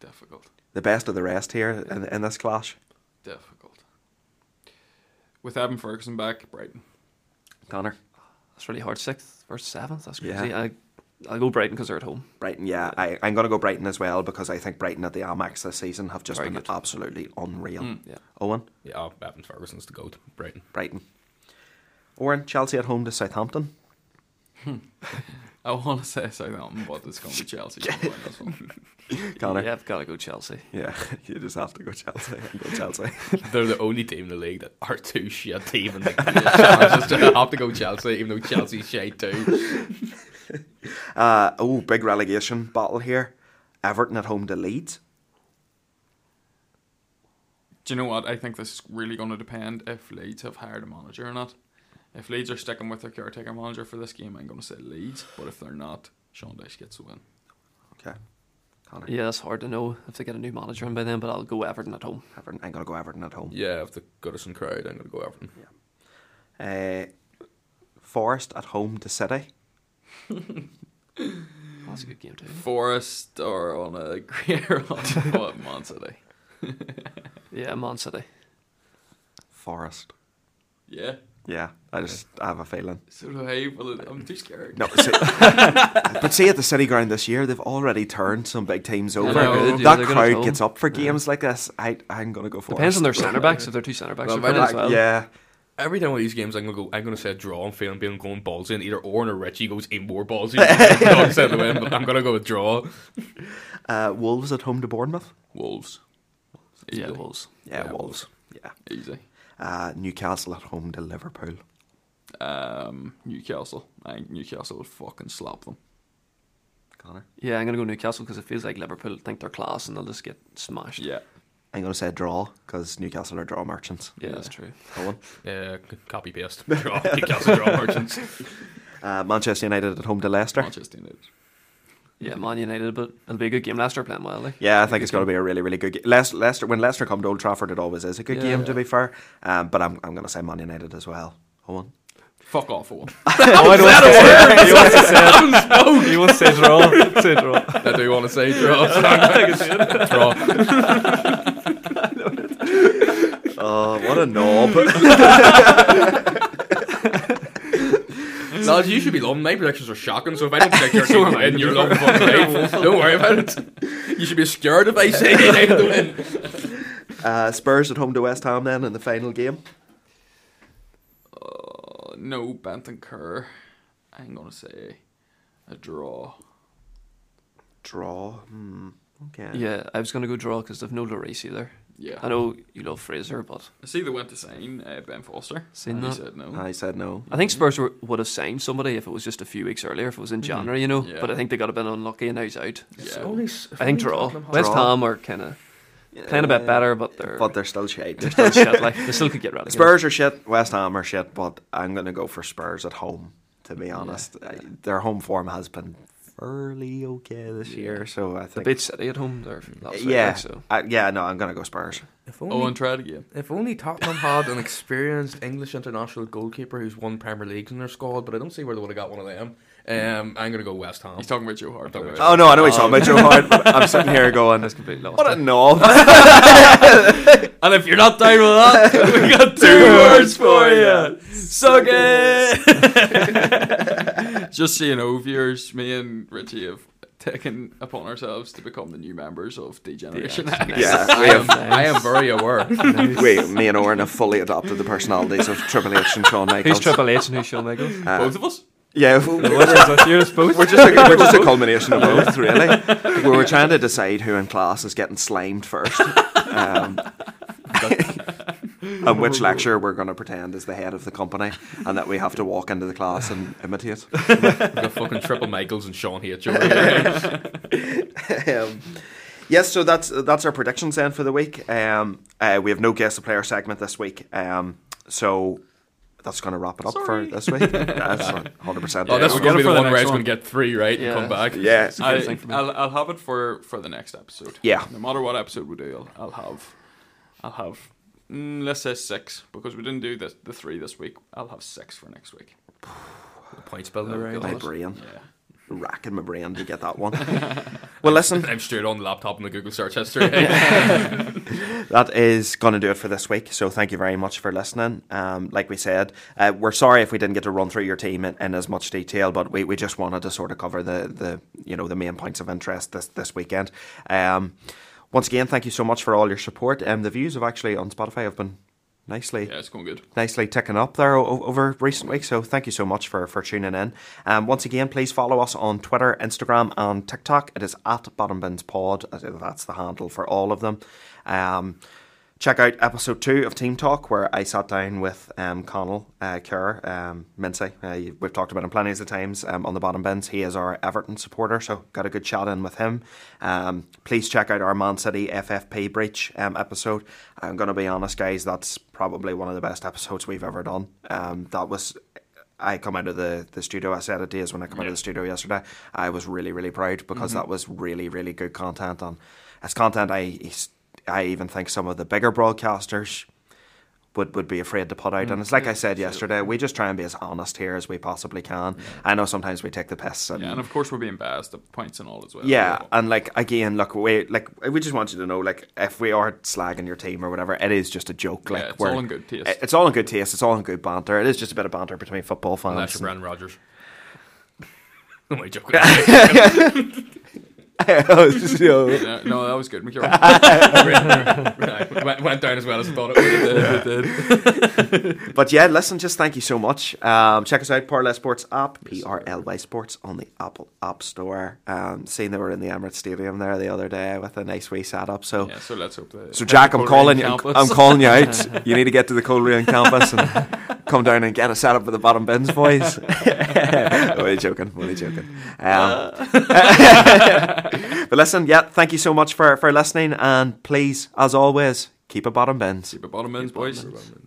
Speaker 2: difficult.
Speaker 1: The best of the rest here in, in this clash.
Speaker 2: Difficult. With Evan Ferguson back, Brighton.
Speaker 1: Conor?
Speaker 4: That's really hard. Sixth versus seventh. That's
Speaker 1: Yeah.
Speaker 4: crazy. I, I'll go Brighton because they're at home.
Speaker 1: Brighton, yeah. I, I'm going to go Brighton as well because I think Brighton at the Amex this season have just
Speaker 4: Very
Speaker 1: been
Speaker 4: good.
Speaker 1: absolutely unreal.
Speaker 2: Mm.
Speaker 4: Yeah.
Speaker 1: Eoghan?
Speaker 3: Yeah, oh, Evan Ferguson's the goat. Brighton.
Speaker 1: Brighton. Oran, Chelsea at home to Southampton.
Speaker 2: I want to say Southampton, but it's going to be Chelsea. who win this one.
Speaker 1: Conor?
Speaker 4: Yeah, I've got to go Chelsea.
Speaker 1: Yeah, you just have to go Chelsea. Go Chelsea.
Speaker 3: They're the only team in the league that are too shit to even like, just have to go Chelsea, even though Chelsea's shite too.
Speaker 1: Uh, oh, big relegation battle here. Everton at home to Leeds.
Speaker 2: Do you know what? I think this is really going to depend if Leeds have hired a manager or not. If Leeds are sticking with their caretaker manager for this game, I'm going to say Leeds. But if they're not, Sean Dyche gets the win.
Speaker 1: Okay. Conor.
Speaker 4: Yeah, it's hard to know if they get a new manager in by then, but I'll go Everton at home.
Speaker 1: Everton. I'm going to go Everton at home.
Speaker 3: Yeah, if the Goodison crowd, I'm going to go Everton.
Speaker 1: Uh, Forest at home to City.
Speaker 4: That's a good game too.
Speaker 2: Forest or on a greater on what Man City.
Speaker 4: Yeah, Man City.
Speaker 1: Forest.
Speaker 2: Yeah.
Speaker 1: Yeah, I just I have a feeling.
Speaker 2: So do I, but I'm too scared.
Speaker 1: No, see, but see at the City Ground this year, they've already turned some big teams over.
Speaker 2: know. Good,
Speaker 4: yeah,
Speaker 1: that
Speaker 4: they're
Speaker 1: crowd gets up for games like this. I I'm gonna go for
Speaker 4: Depends on their centre backs. If they're two centre backs,
Speaker 3: Well,
Speaker 4: they're
Speaker 3: but
Speaker 4: brilliant as well.
Speaker 1: Yeah,
Speaker 3: Every time one of these games, I'm gonna go. I'm gonna say draw. I'm feeling being going ballsy, and either Oran or Richie goes in more ballsy. Dog said to win, but I'm gonna go with draw.
Speaker 1: uh, Wolves at home to Bournemouth.
Speaker 2: Wolves.
Speaker 4: Yeah, Wolves.
Speaker 1: Yeah,
Speaker 2: Yeah,
Speaker 1: Wolves. Yeah,
Speaker 2: Easy.
Speaker 1: uh, Newcastle at home to Liverpool.
Speaker 2: Um, Newcastle. I think Newcastle would fucking slap them.
Speaker 1: Conor.
Speaker 4: Yeah, I'm gonna go Newcastle because it feels like Liverpool think they're class and they'll just get smashed.
Speaker 2: Yeah.
Speaker 1: I'm gonna say draw because Newcastle are draw merchants.
Speaker 4: yeah, that's true.
Speaker 1: Eoghan.
Speaker 3: Uh, copy paste. Draw. Newcastle draw merchants.
Speaker 1: Uh, Manchester United at home to Leicester.
Speaker 2: Manchester United.
Speaker 4: Yeah, Man United, but it'll be a good game. Leicester playing well. Like.
Speaker 1: Yeah, I think it's going to be a really, really good game. Leicester, Leicester, when Leicester come to Old Trafford, it always is a good
Speaker 4: Yeah.
Speaker 1: game, to be fair. Um, but I'm, I'm going to say Man United as well. Eoghan.
Speaker 2: Fuck off, Eoghan.
Speaker 4: Oh, I don't want to say. He wants to say draw. Say draw.
Speaker 3: I do want to say draw. draw.
Speaker 1: Oh, what a knob.
Speaker 3: Lads, you should be loving. My predictions are shocking. So if I don't predict your team to win, you're loving fucking life. Don't worry about it. You should be scared if I say United to win.
Speaker 1: uh, Spurs at home to West Ham then in the final game.
Speaker 2: Uh, no, Bentancur. I'm going to say a draw.
Speaker 1: Draw. Hmm. Okay.
Speaker 4: Yeah, I was gonna go draw because they've no Lloris either.
Speaker 2: Yeah.
Speaker 4: I know you love Fraser, but
Speaker 2: I see they went to sign uh, Ben Foster.
Speaker 4: Seen
Speaker 2: and he said no.
Speaker 1: I said no.
Speaker 4: I think Spurs were, would have signed somebody if it was just a few weeks earlier, if it was in January, you know.
Speaker 2: Yeah.
Speaker 4: But I think they got a bit unlucky and now he's out.
Speaker 2: yeah.
Speaker 4: I think draw. West
Speaker 1: Draw.
Speaker 4: Ham are kind of playing a bit better, but they're,
Speaker 1: But they're still shite.
Speaker 4: they're still shit. Like they still could get relegated.
Speaker 1: Spurs are shit. West Ham are shit. But I'm going to go for Spurs at home. To be honest, Uh, their home form has been fairly okay this year. So I
Speaker 4: They
Speaker 1: think.
Speaker 4: beat City at home. They're week,
Speaker 1: yeah,
Speaker 4: like, so
Speaker 1: uh, yeah. No, I'm going to go Spurs.
Speaker 3: If
Speaker 2: and
Speaker 3: try
Speaker 2: tried again.
Speaker 3: if only Tottenham had an experienced English international goalkeeper who's won Premier Leagues in their squad, but I don't see where they would have got one of them. Um, I'm going to go West Ham.
Speaker 2: He's talking about Joe Hart.
Speaker 3: talking about
Speaker 2: way.
Speaker 1: Oh no, I know he's talking about Joe Hart. I'm sitting here going,
Speaker 4: that's completely lost.
Speaker 1: what a
Speaker 4: it.
Speaker 1: knob.
Speaker 4: and if you're not down with that, we got two words for you. Suck it.
Speaker 2: Just so you know, viewers, me and Richie have taken upon ourselves to become the new members of D-Generation X.
Speaker 1: yeah,
Speaker 3: I
Speaker 1: we
Speaker 3: am,
Speaker 1: have.
Speaker 3: I am very aware.
Speaker 1: Wait, me and Eoghan have fully adopted the personalities of Triple H and Shawn Michaels.
Speaker 4: Who's Triple H and who's Shawn Michaels?
Speaker 1: Uh,
Speaker 2: Both of us?
Speaker 1: Yeah,
Speaker 4: What is this? You're both.
Speaker 1: we're just a, we're just a culmination of both, really. We were trying to decide who in class is getting slimed first, um, and which lecturer we're going to pretend is the head of the company, and that we have to walk into the class and imitate.
Speaker 3: We've got fucking Triple Michaels and Sean H. over here.
Speaker 1: um, yes, so that's that's our predictions then for the week. Um, uh, we have no guest player segment this week, um, so that's going to wrap it up
Speaker 2: Sorry.
Speaker 1: for this week. That's hundred percent.
Speaker 3: Oh, this
Speaker 2: we'll
Speaker 3: is going to be the one where I
Speaker 2: next
Speaker 3: was going to get three right
Speaker 4: Yeah.
Speaker 3: and come back.
Speaker 1: yeah.
Speaker 4: a good
Speaker 2: I,
Speaker 4: thing for me.
Speaker 2: I'll, I'll have it for, for the next episode.
Speaker 1: Yeah.
Speaker 2: No matter what episode we do, I'll, I'll have, I'll have, mm, let's say six because we didn't do the the three this week. I'll have six for next week.
Speaker 3: Points builder, right?
Speaker 1: My brain,
Speaker 2: Yeah.
Speaker 1: racking my brain to get that one. well, listen,
Speaker 3: I'm straight on the laptop in the Google search history.
Speaker 1: that is going to do it for this week. So thank you very much for listening. Um, like we said, uh, we're sorry if we didn't get to run through your team in, in as much detail, but we, we just wanted to sort of cover the, the you know the main points of interest this this weekend. Um, once again, thank you so much for all your support. Um, the views have actually on Spotify have been nicely
Speaker 2: Yeah, it's going good.
Speaker 1: nicely ticking up there o- over recent weeks. So thank you so much for, for tuning in. Um, once again, please follow us on Twitter, Instagram, and TikTok. It is at Bottom Bins Pod. That's the handle for all of them. Um, check out episode two of Team Talk, where I sat down with um, Connell uh, Kerr, um, Mincy. Uh, we've talked about him plenty of times um, on the Bottom Bins. He is our Everton supporter, so got a good chat in with him. Um, please check out our Man City FFP breach um, episode. I'm going to be honest, guys, that's probably one of the best episodes we've ever done. Um, that was. I come out of the, the studio. I said it days when I come out of the studio yesterday. I was really really proud because that was really really good content. And it's content I I even think some of the bigger broadcasters would, would be afraid to put out. And it's like I said yesterday, we just try and be as honest here as we possibly can. I know sometimes we take the piss. And,
Speaker 2: Yeah, and of course we're being biased at points and all as well.
Speaker 1: yeah, and like again, look, we like we just want you to know, like, if we are slagging your team or whatever, it is just a joke. Like,
Speaker 2: Yeah, it's all in good taste.
Speaker 1: It's all in good taste. It's all in good banter. It is just a bit of banter between football fans.
Speaker 3: Unless you're
Speaker 1: and-
Speaker 3: Brendan Rodgers. Am I joking?
Speaker 1: So-
Speaker 2: Yeah, no, that was good. McKeown.
Speaker 3: Right, went, went down as well as I thought it would.
Speaker 2: It did.
Speaker 1: But yeah, listen, just thank you so much. Um, check us out, Parlay Sports app, P R L Y Sports on the Apple App Store. Um, seeing they were in the Emirates Stadium there the other day with a nice wee setup. So,
Speaker 2: Yeah, so let's hope that.
Speaker 1: so Jack, I'm calling you.
Speaker 2: campus.
Speaker 1: I'm calling you out. You need to get to the Coleraine campus and come down and get a setup with the bottom bins, boys. only joking, only joking. Um, but listen, yeah, thank you so much for for listening, and please, as always, keep a bottom bins.
Speaker 2: Keep a bottom ends, boys.
Speaker 3: Bottom ends.